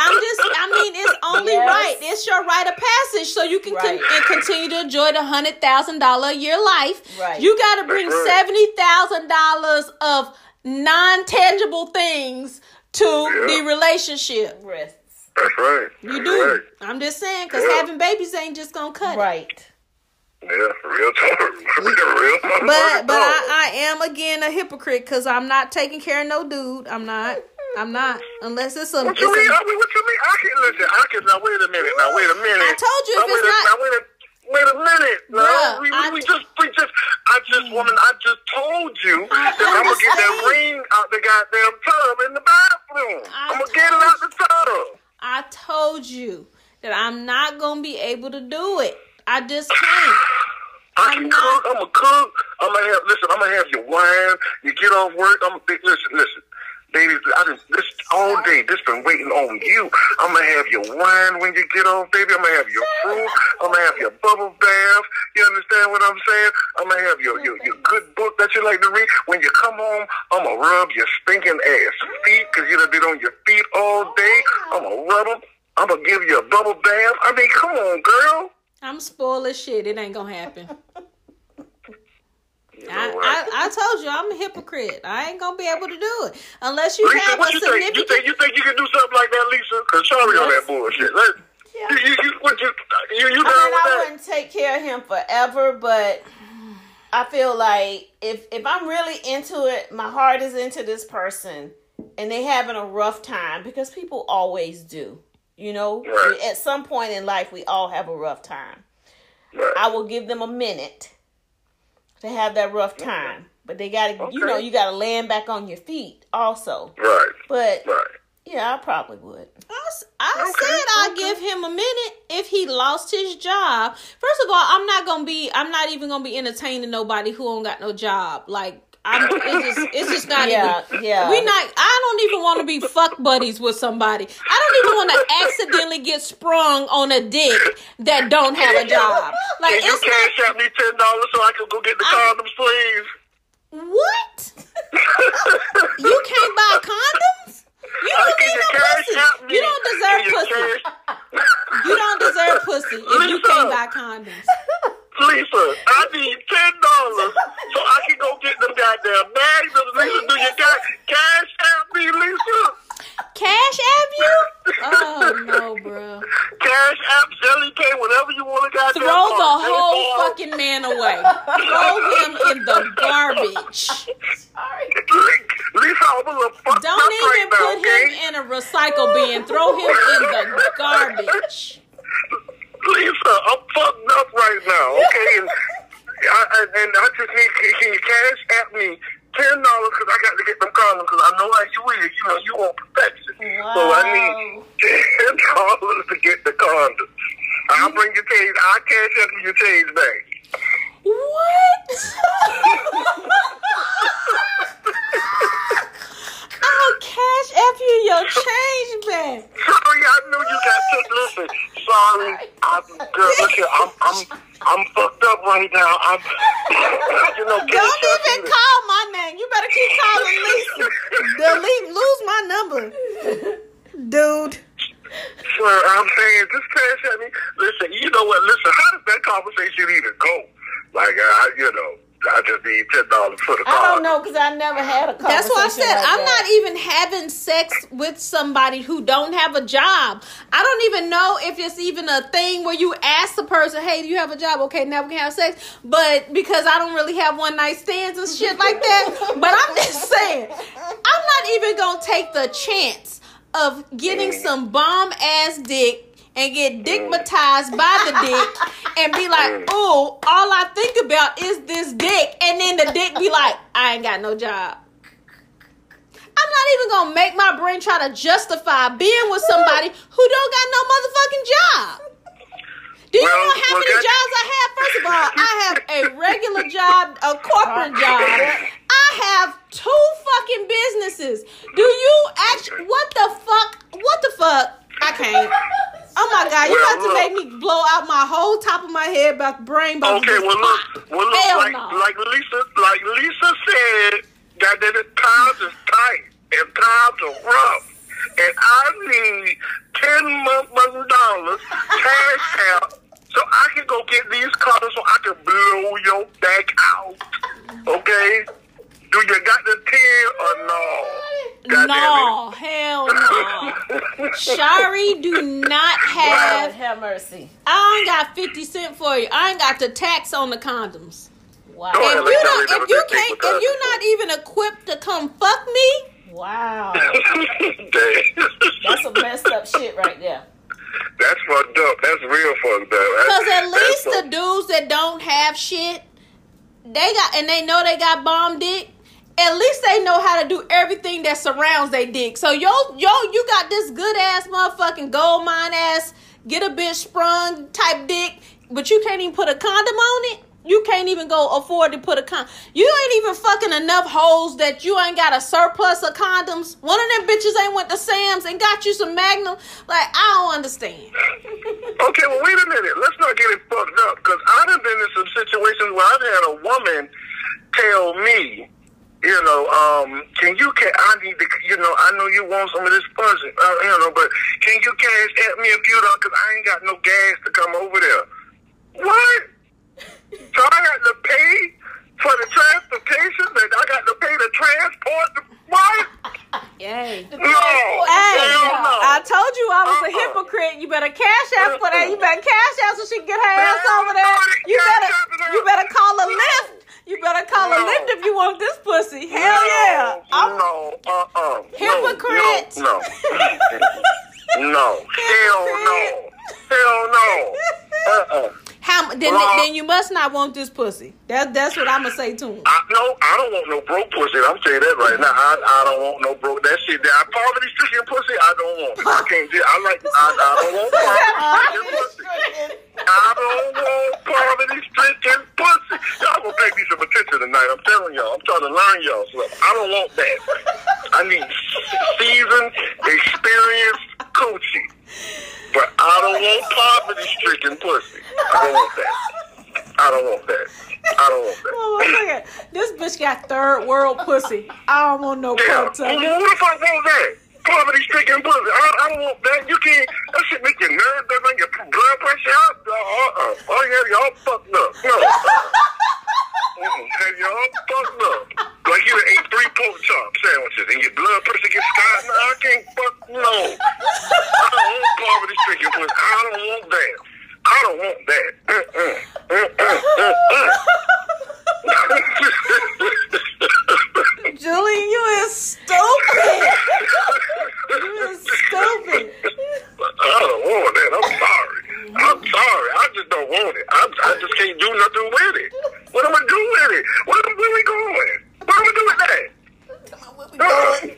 I'm just, I mean, it's only Yes. right. It's your rite of passage, so you can Right. and continue to enjoy the hundred thousand dollar a year life. Right. You got to bring right. seventy thousand dollars of non tangible things to Yeah. the relationship. Rests. That's right. You That's do. Right. I'm just saying, because Yeah. having babies ain't just gonna cut it. Right. Yeah, real talk. real But but. I, I am again a hypocrite because I'm not taking care of no dude. I'm not. I'm not unless it's a. What you mean? a I mean, what you mean? I can listen. I can now. Wait a minute. Now wait a minute. I told you if now, wait it's a, not- Now wait a wait a minute. No, Bruh, we, we, I- we just we just I just woman. I just told you I that I'm gonna get that ring out the goddamn tub in the bathroom. I I'm gonna get it out the tub. I told you that I'm not gonna be able to do it. I just can't. I I'm can not- cook. I'm gonna cook. I'm gonna have listen. I'm gonna have your wine. You get off work. I'm gonna listen. Listen, baby. I just this all day. This been waiting on you. I'm gonna have your wine when you get off, baby. I'm gonna have your fruit. I'm gonna have your bubble bath. You understand what I'm saying? I'm gonna have your your, your good book that you like to read. When you come home, I'm gonna rub your stinking ass feet because you done been on your feet all day. I'm gonna rub them. I'm gonna give you a bubble bath. I mean, come on, girl. I'm spoiled as shit. It ain't gonna happen. I. I, I told you I'm a hypocrite. I ain't gonna be able to do it unless you Lisa, have a you think? You think you think you can do something like that, Lisa? Cause sorry on Yes. that bullshit. Let, Yeah. you, you, you, what you, you, you I mean, I wouldn't take care of him forever, but I feel like if if I'm really into it, my heart is into this person, and they having a rough time because people always do. You know, Right. at some point in life, we all have a rough time. Right. I will give them a minute to have that rough time, but they got to, you know, you got to land back on your feet also. right, But right. yeah, I probably would. I Okay, said I'd okay. give him a minute if he lost his job. First of all, I'm not gonna be. I'm not even gonna be entertaining nobody who don't got no job. Like I'm, it's just it's just not Yeah, even. yeah. We not. I don't even want to be fuck buddies with somebody. I don't even want to accidentally get sprung on a dick that don't have a job. Like Can you it's not. cash out me ten dollars so I can go get the I'm- condoms, please? What? You can't buy condoms? You don't need no pussy. You don't deserve pussy. You don't deserve pussy if you can't buy condoms. Lisa, I need ten dollars so I can go get them goddamn bags. Lisa, do you got cash out me, Lisa? Cash app you? Oh no, bro. Cash app, Jelly Pay, whatever you want to goddamn Throw the call. whole PayPal. fucking man away. Throw him in the garbage. Lisa, I'm a little fucked Don't up even right now, put okay? him in a recycle bin. Throw him in the garbage. Lisa, I'm fucked up right now, okay? And I, I, and I just need, can, you cash at me ten dollars because I got to get them condoms because I know how you is. You know, you want protection. So I need ten dollars to get the condoms. I'll bring your change. I'll cash up your change back. What? I'll cash app you your change back. Sorry, I know you got to listen. Sorry, I'm girl. Look here, I'm I'm I'm fucked up right now. I'm you know. Don't even me. call my name. You better keep calling Lisa. Delete, lose my number. Dude. Sir, I'm saying just cash at me. Listen, you know what? Listen, how does that conversation even go? Like, I, you know, I just need ten dollars for the car. I don't know because I never had a conversation. That's why I said like I'm that. not even having sex with somebody who don't have a job. I don't even know if it's even a thing where you ask the person, "Hey, do you have a job?" Okay, now we can have sex. But because I don't really have one night stands and shit like that, but I'm just saying, I'm not even gonna take the chance of getting mm. some bomb ass dick and get mm. dickmatized by the dick and be like, oh, all I think about is this dick. And then the dick be like, I ain't got no job. I'm not even gonna make my brain try to justify being with somebody who don't got no motherfucking job. Do you Well, know how well, many jobs I have? First of all, I have a regular job, a corporate job. I have two fucking businesses. Do you actually? What the fuck? What the fuck? I can't. Oh my god, you Well, about to look. make me blow out my whole top of my head about the brain. About Okay, well look, well look, Hell like no. like Lisa, like Lisa said, that that the times is tight and times are rough, and I need ten month dollars cash out so I can go get these colors so I can blow your back out. Okay? Do you got the ten or no? God no, hell no. Shari do not God have. have mercy. I ain't got fifty cent for you. I ain't got the tax on the condoms. Wow. Go If you don't, if you can't, if you're not even equipped to come fuck me, Wow. Damn. That's some messed up shit right there. That's fucked up. That's real fucked up. Cause at least the dudes that don't have shit, they got and they know they got bomb dick. At least they know how to do everything that surrounds their dick. So yo, yo, you got this good ass motherfucking gold mine ass, get a bitch sprung type dick, but you can't even put a condom on it. You can't even go afford to put a con. You ain't even fucking enough holes that you ain't got a surplus of condoms. One of them bitches ain't went to Sam's and got you some Magnum. Like I don't understand. Okay, well, wait a minute. Let's not get it fucked up because I've been in some situations where I've had a woman tell me, you know, um, can you, ca- I need to, you know, I know you want some of this pussy, uh, you know, but can you cash at me a few dollars because I ain't got no gas to come over there? What? So I got to pay for the transportation and I got to pay the transport? What? Yay. No. Hey, no. I told you I was a Uh-uh. hypocrite. You better cash out for that. You better cash out so she can get her ass over there. You better, out for that. you better call a No. Lyft. You better call a No. Lyft if you want this pussy. Hell no, yeah. I'm no, uh, uh, Hypocrite. No, no, no. hell no, hell no. Uh, uh how then, Well, then you must not want this pussy. That that's what I'm gonna say to him. I no, I don't want no broke pussy. I'm saying that right now. I, I don't want no broke. That shit. That poverty stricken pussy. I don't want. I can't. I like. I, I don't want poverty stricken pussy. I don't want poverty stricken pussy. Y'all gonna pay me some attention tonight. I'm telling y'all. I'm trying to learn y'all stuff. I don't want that. I need seasoned, experienced coochie. But I don't want poverty stricken pussy. I don't want that. I don't want that. I don't want that. Oh this bitch got third world pussy. I don't want no Yeah. parts Who of it. the fuck wants that? Poverty stricken pussy. I, I don't want that. You can't. That shit make your nerves, that make your blood pressure up. Uh, uh, oh yeah, y'all fucked up. No. Have y'all fucked up. Like you ate three pork chop sandwiches and your blood pressure gets sky. No, I can't fuck. No. I don't want poverty stricken pussy. I don't want that. I don't want that. Julian, you is stupid. You is stupid. I don't want that. I'm sorry. I'm sorry. I just don't want it. I, I just can't do nothing with it. What am I do with it? Am, where we going? What am I do with that? Go.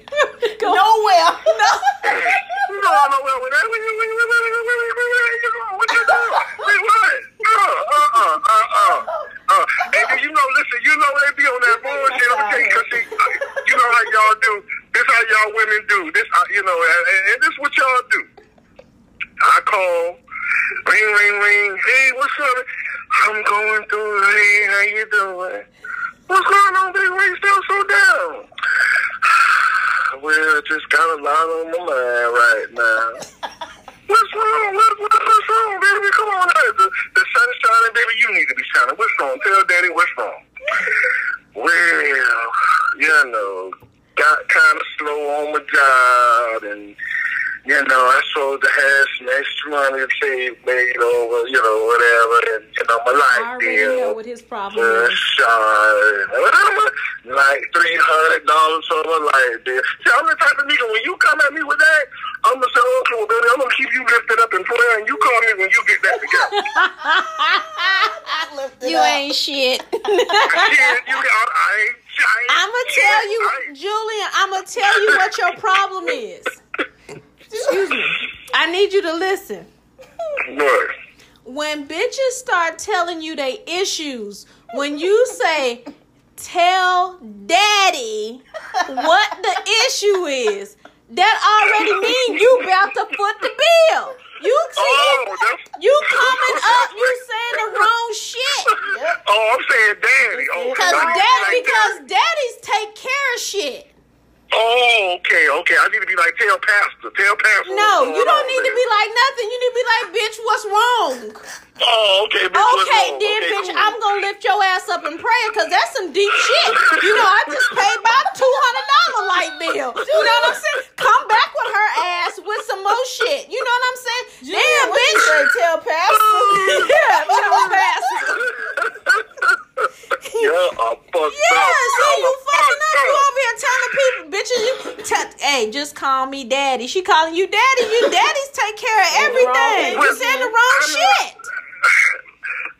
Yeah, up. see, you fucking up. You over here telling people, bitches, you, t- hey, just call me daddy. She calling you daddy. You daddies take care of everything. You said the wrong I'm shit.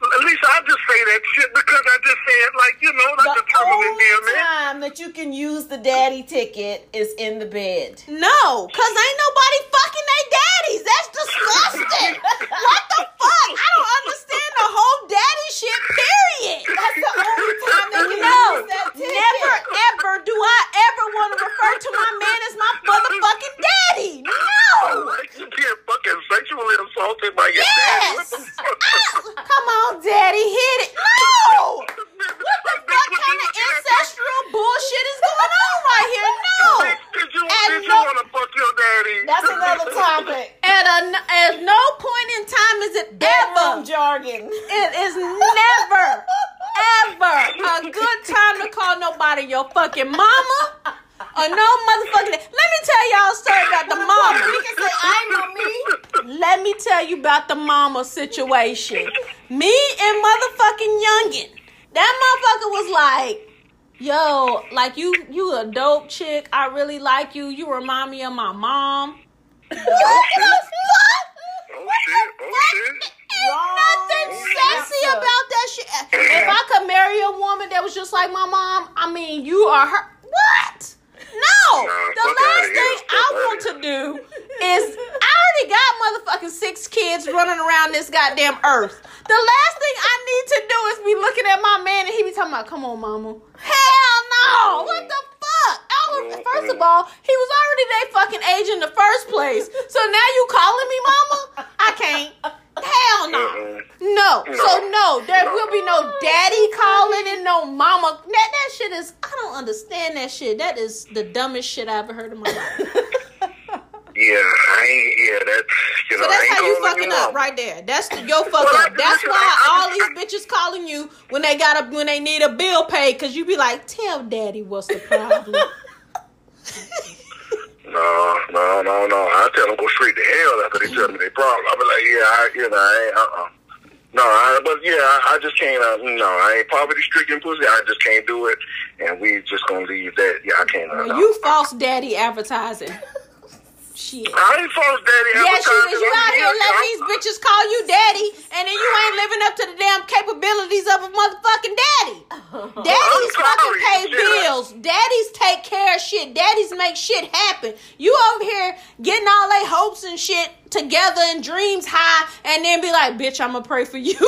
At least I just say that shit because I just say it like, you know, like the The only time that you can use the daddy ticket is in the bed. No, cause ain't nobody fucking they daddies. That's disgusting. what the fuck? I don't understand the whole daddy shit. Period. That's the only time that you No, use that ticket. never ever do I ever want to refer to my man as my motherfucking daddy. No. Like you being fucking sexually assaulted by your daddy. What the Yes. fuck? Ah, Come on, daddy, hit it. No. What the fuck kind of ancestral bullshit is going on right here? No. Did you, And did you no- want to fuck your daddy? That's another topic. At a at no point in time is it Bedroom ever. jargon. It is never, ever a good time to call nobody your fucking mama or no motherfucking. Let me tell y'all a story about the mama. You can say, I know me. Let me tell you about the mama situation. Me and motherfucking youngin. That motherfucker was like, yo, like you you a dope chick. I really like you. You remind me of my mom. What the fuck? Oh shit! Oh shit! Ain't nothing sexy Wrong. about that shit. If I could marry a woman that was just like my mom, I mean, you are her. What? No. The last thing I want to do is I already got motherfucking six kids running around this goddamn earth. The last thing I need to do is be looking at my man and he be talking about, come on, mama. Hell no. What the fuck? All- First of all, he was already their fucking age in the first place. So now you calling me mama? I can't. Hell no. Mm-mm. No. No. So no, there No. will be no daddy calling and no mama. That that shit is I don't understand that shit. That is the dumbest shit I ever heard in my life. Yeah, I ain't. Yeah, that's you know. So that's how you fucking up right there. That's the, your fuck Well, up. That's why all these bitches calling you when they got a when they need a bill paid because you be like, tell daddy what's the problem. No, no, no, no. I tell them go straight to hell they tell me their problem. I be like, yeah, I, you know, I ain't. Uh, uh No, I, but yeah, I, I just can't. Uh, no, I ain't poverty stricken pussy. I just can't do it, and we just gonna leave that. Yeah, I can't. Uh, no. you false daddy advertising. Shit. I ain't false daddy. Yes, you is. You out I'm here letting I'm- these bitches call you daddy, and then you ain't living up to the damn capabilities of a motherfucking daddy. Daddies I'm fucking pay Shit, bills. Daddies take care of shit. Daddies make shit happen. You over here getting all they hopes and shit together and dreams high, and then be like, bitch, I'ma pray for you.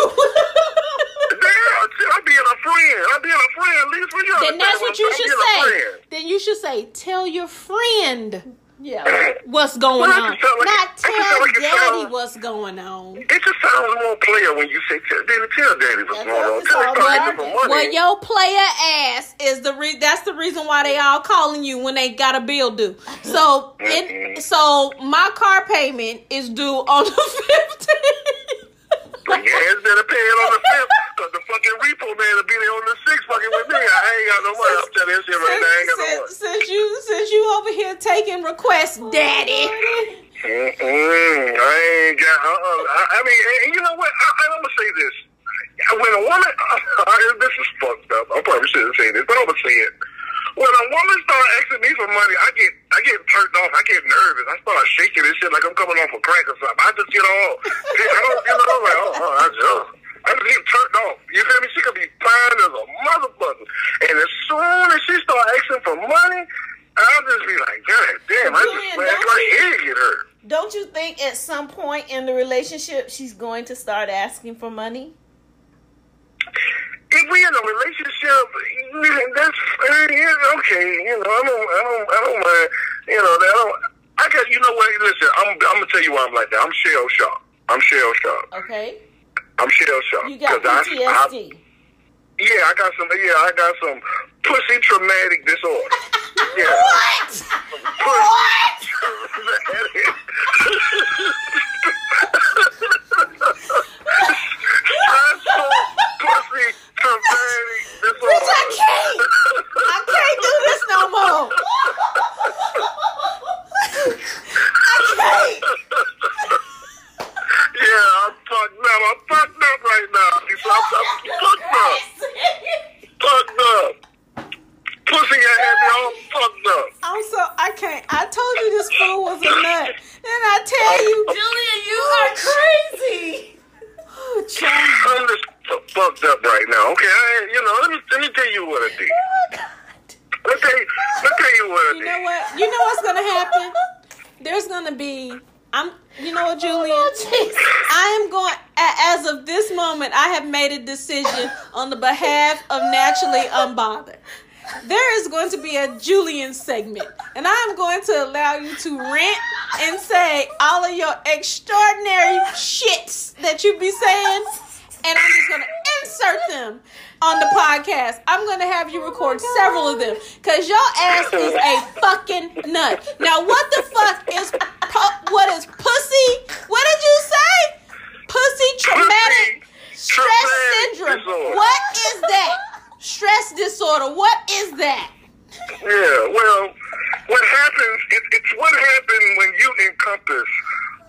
Damn, I'm being a friend. I'm being a friend. At least for you. then that's what you I'm should say. Then you should say, tell your friend Yeah. what's going Well, on. like- Not that tell like daddy sound- what's going on. It just sounds more player when you say, tell, daddy, tell daddy what's That's going on. what Tell it's him all start about. asking for money. Well, your player ass is the re- that's the reason why they all calling you when they got a bill due. So it Mhm. so my car payment is due on the fifteenth. But your ass better pay it on the fifth, because the fucking repo man will be there on the sixth fucking with me. I ain't got no money. I'm telling you this shit right now. I ain't got no money. since, since you since you over here taking requests, oh, daddy. Mm-mm, I ain't got. Uh-uh. I, I mean, and you know what? I, I'm gonna say this. When a woman, this is fucked up. I probably shouldn't say this, but I'm gonna say it. When a woman start asking me for money, I get, I get turned off. I get nervous. I start shaking and shit like I'm coming off a crack or something. I just get all, I don't, you know, I'm like, oh, oh, I just, I just get turned off. You feel me? She could be fine as a motherfucker, and as soon as she start asking for money, I'll just be like, God damn, I just, don't my you- head get hurt. Don't you think at some point in the relationship she's going to start asking for money? if we in a relationship, that's yeah, okay. You know, I don't, I don't, I don't mind. You know, I don't. I got. You know what? Listen, I'm, I'm gonna tell you why I'm like that. I'm shell shocked. I'm shell shocked. Okay. I'm shell shocked. You got I, PTSD. I, yeah, I got some. Yeah, I got some pussy traumatic disorder. Yeah. What? What? pussy traumatic disorder. I can't. I can't do this no more. I can't. Yeah, I'm fucked up. I'm fucked up right now. I'm, I'm fucked up. Fucked up. Pussy got had me all fucked up. I'm so I can't. I told you this fool was a nut, and I tell you, Julia, you are crazy. oh, child. I'm just fu- fucked up right now. Okay, I, you know, let me let me tell you what I did. Let me tell you, let me tell you what I You did. know what? You know what's gonna happen? There's gonna be. I'm. You know what, Julian? I am going. a- As of this moment, I have made a decision on the behalf of naturally unbothered. There is going to be a Julian segment, and I am going to allow you to rant and say all of your extraordinary shits that you be saying, and I'm just gonna insert them on the podcast. I'm gonna have you record oh several of them because your ass is a fucking nut. Now, what the fuck is pu- what is pussy? What did you say? Pussy traumatic stress traumatic syndrome. disorder. What is that? Stress disorder. What is that? Yeah, well, what happens, it, it's what happened when you encompass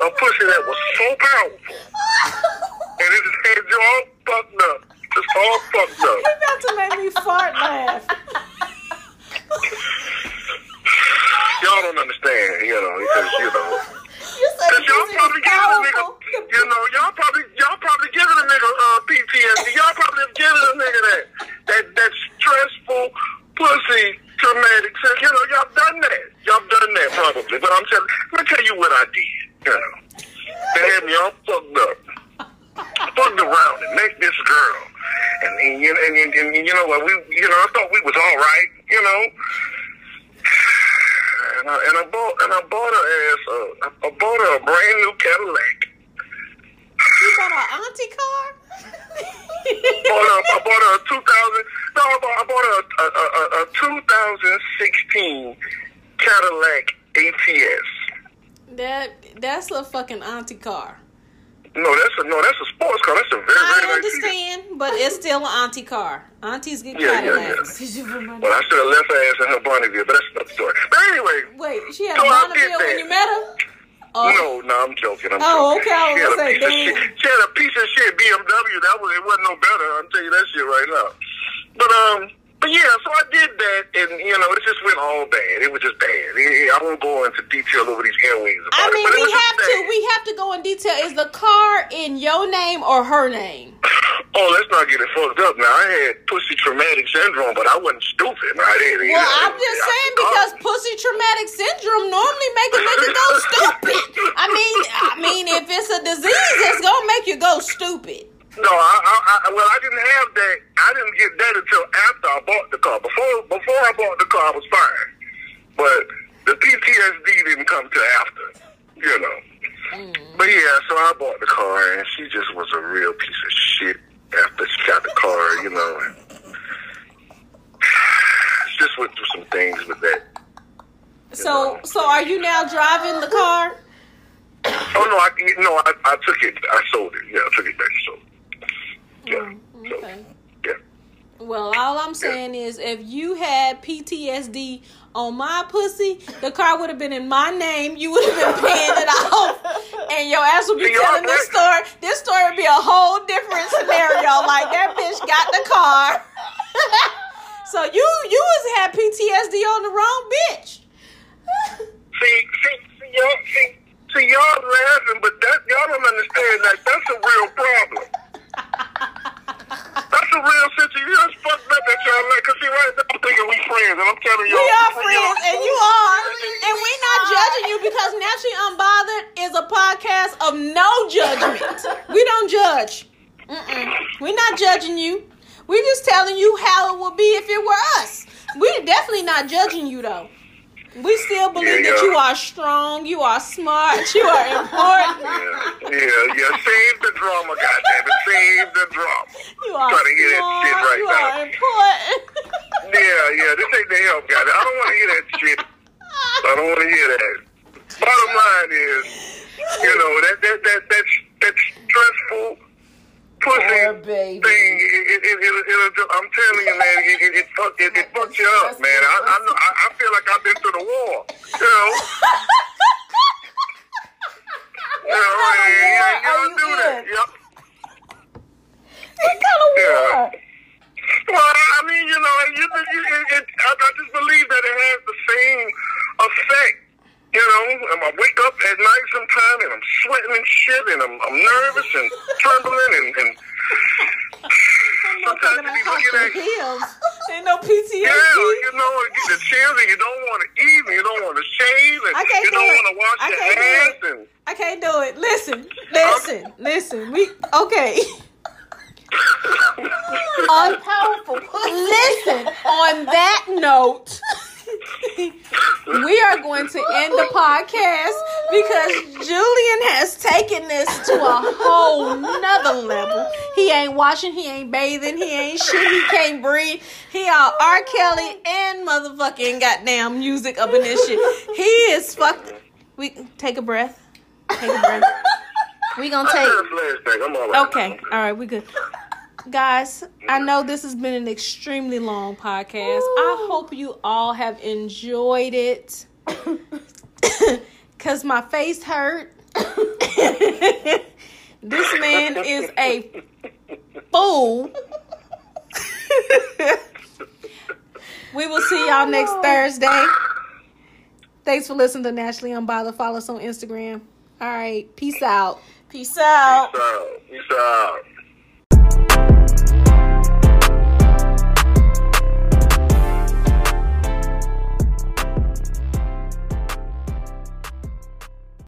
a pussy that was so powerful. And it just had you all fucked up. Just all fucked up. You're about to make me fart laugh. Y'all don't understand, you know, because, you know. You said Cause y'all probably giving a nigga, you know, y'all probably, y'all probably giving a nigga uh, PTSD. Y'all probably given a nigga that, that, that stressful pussy traumatic. So, you know, y'all done that. Y'all done that probably. But I'm telling, let me tell you what I did. You know, they had me all fucked up. Fucked around and met this girl, and and, you- and, and, and you know what? We, you know, I thought we was all right. you know. And I, and I bought and I bought her as a, I bought her a brand new Cadillac. You bought an auntie car? bought her, I bought her a 2000. No, I bought, I bought her a, a, a, a 2016 Cadillac ATS. That that's a fucking auntie car. No, that's a no, that's a sports car. That's a very I very nice understand, but it's still an auntie car. Aunties get Yeah, yeah, Cadillacs. Well, I should have left her ass in her Bonneville, but that's another story. But anyway, Wait, she had So a I did Bonneville when you met her? Oh, no, no, I'm joking. I'm Oh, joking. okay, I was She had, gonna say, piece of damn. shit, she had a piece of shit BMW. That was it wasn't no better. I'll tell you that shit right now. But um, but yeah, so I did that, and you know, it just went all bad. It was just bad. I won't go into detail over these airways. I mean, it, we have to bad. we have to go in detail. Is the car in your name or her name? Oh, let's not get it fucked up. Now I had pussy traumatic syndrome, but I wasn't stupid. I didn't. Well, I'm just saying because pussy traumatic syndrome normally make a nigga go stupid. I mean, I mean, if it's a disease, it's gonna make you go stupid. No, I, I, I, well, I didn't have that. I didn't get that until after I bought the car. Before, before I bought the car, I was fine, but the PTSD didn't come till after, you know. Mm. But yeah, so I bought the car, and she just was a real piece of shit after she got the car, you know. And just went through some things with that. So, so are you now driving the car? Oh no, I no, I, I took it. I sold it. Yeah, I took it back. So yeah, so Okay. yeah. Well, all I'm saying is, if you had PTSD on my pussy, the car would have been in my name. You would have been paying it off, and your ass would be See, telling this story. This story would be a whole different scenario. Like that bitch got the car. so you you was had PTSD on the wrong bitch. See, see, see, y'all, see, see, y'all laughing, but that y'all don't understand that that's a real problem. That's a real situation. It's fucked up that y'all like. Cause see, right now I'm thinking we friends, and I'm telling y'all, We are friends, and you are, and we're not judging you because Naturally Unbothered is a podcast of no judgment. We don't judge. Mm-mm. We're not judging you. We're just telling you how it would be if it were us. We're definitely not judging you though. We still believe Yeah, that you are strong, you are smart, you are important, Yeah, yeah, yeah. Save the drama, goddammit. Save the drama. you are Trying to hear that shit right you now. are important. Yeah, yeah. This ain't the help, goddamn. I don't want to hear that shit. I don't want to hear that. Bottom line is, you know, that that that that that stressful pussy Poor baby. thing. It, it, it, it, I'm telling you, man, it it, it, fuck, it, it fucks you up, man. I I, I feel like I've been through the war. You know. You know, What kind of yeah, y'all do that. in? Yep. What kind of war? Well, I mean, you know, you, you, it, it, I, I just believe that it has the same effect. You know, and I wake up at night sometime and I'm sweating and shit and I'm, I'm nervous and trembling and, and sometimes you be looking at heels. Ain't no PTSD. yeah, you know, you get the chills and you don't want to eat and you don't want to shave and I can't you do don't want to wash I your hands it. and I can't do it. Listen, listen, listen. We okay. on powerful. Listen. On that note, we are going to end the podcast because Julian has taken this to a whole nother level. He ain't washing, he ain't bathing, he ain't shit, he can't breathe. He all R. Kelly and motherfucking goddamn music up in this shit. He is fucked. We take a breath. Take a breath. We gonna take. had a flashback. I'm all right. Okay, all right, we good. Guys, I know this has been an extremely long podcast. I hope you all have enjoyed it. Cause my face hurt. this man is a fool. we will see y'all next oh, Thursday. Thanks for listening to Naturally Unbothered. Follow us on Instagram. All right, peace out. Peace out. Peace out. Peace out.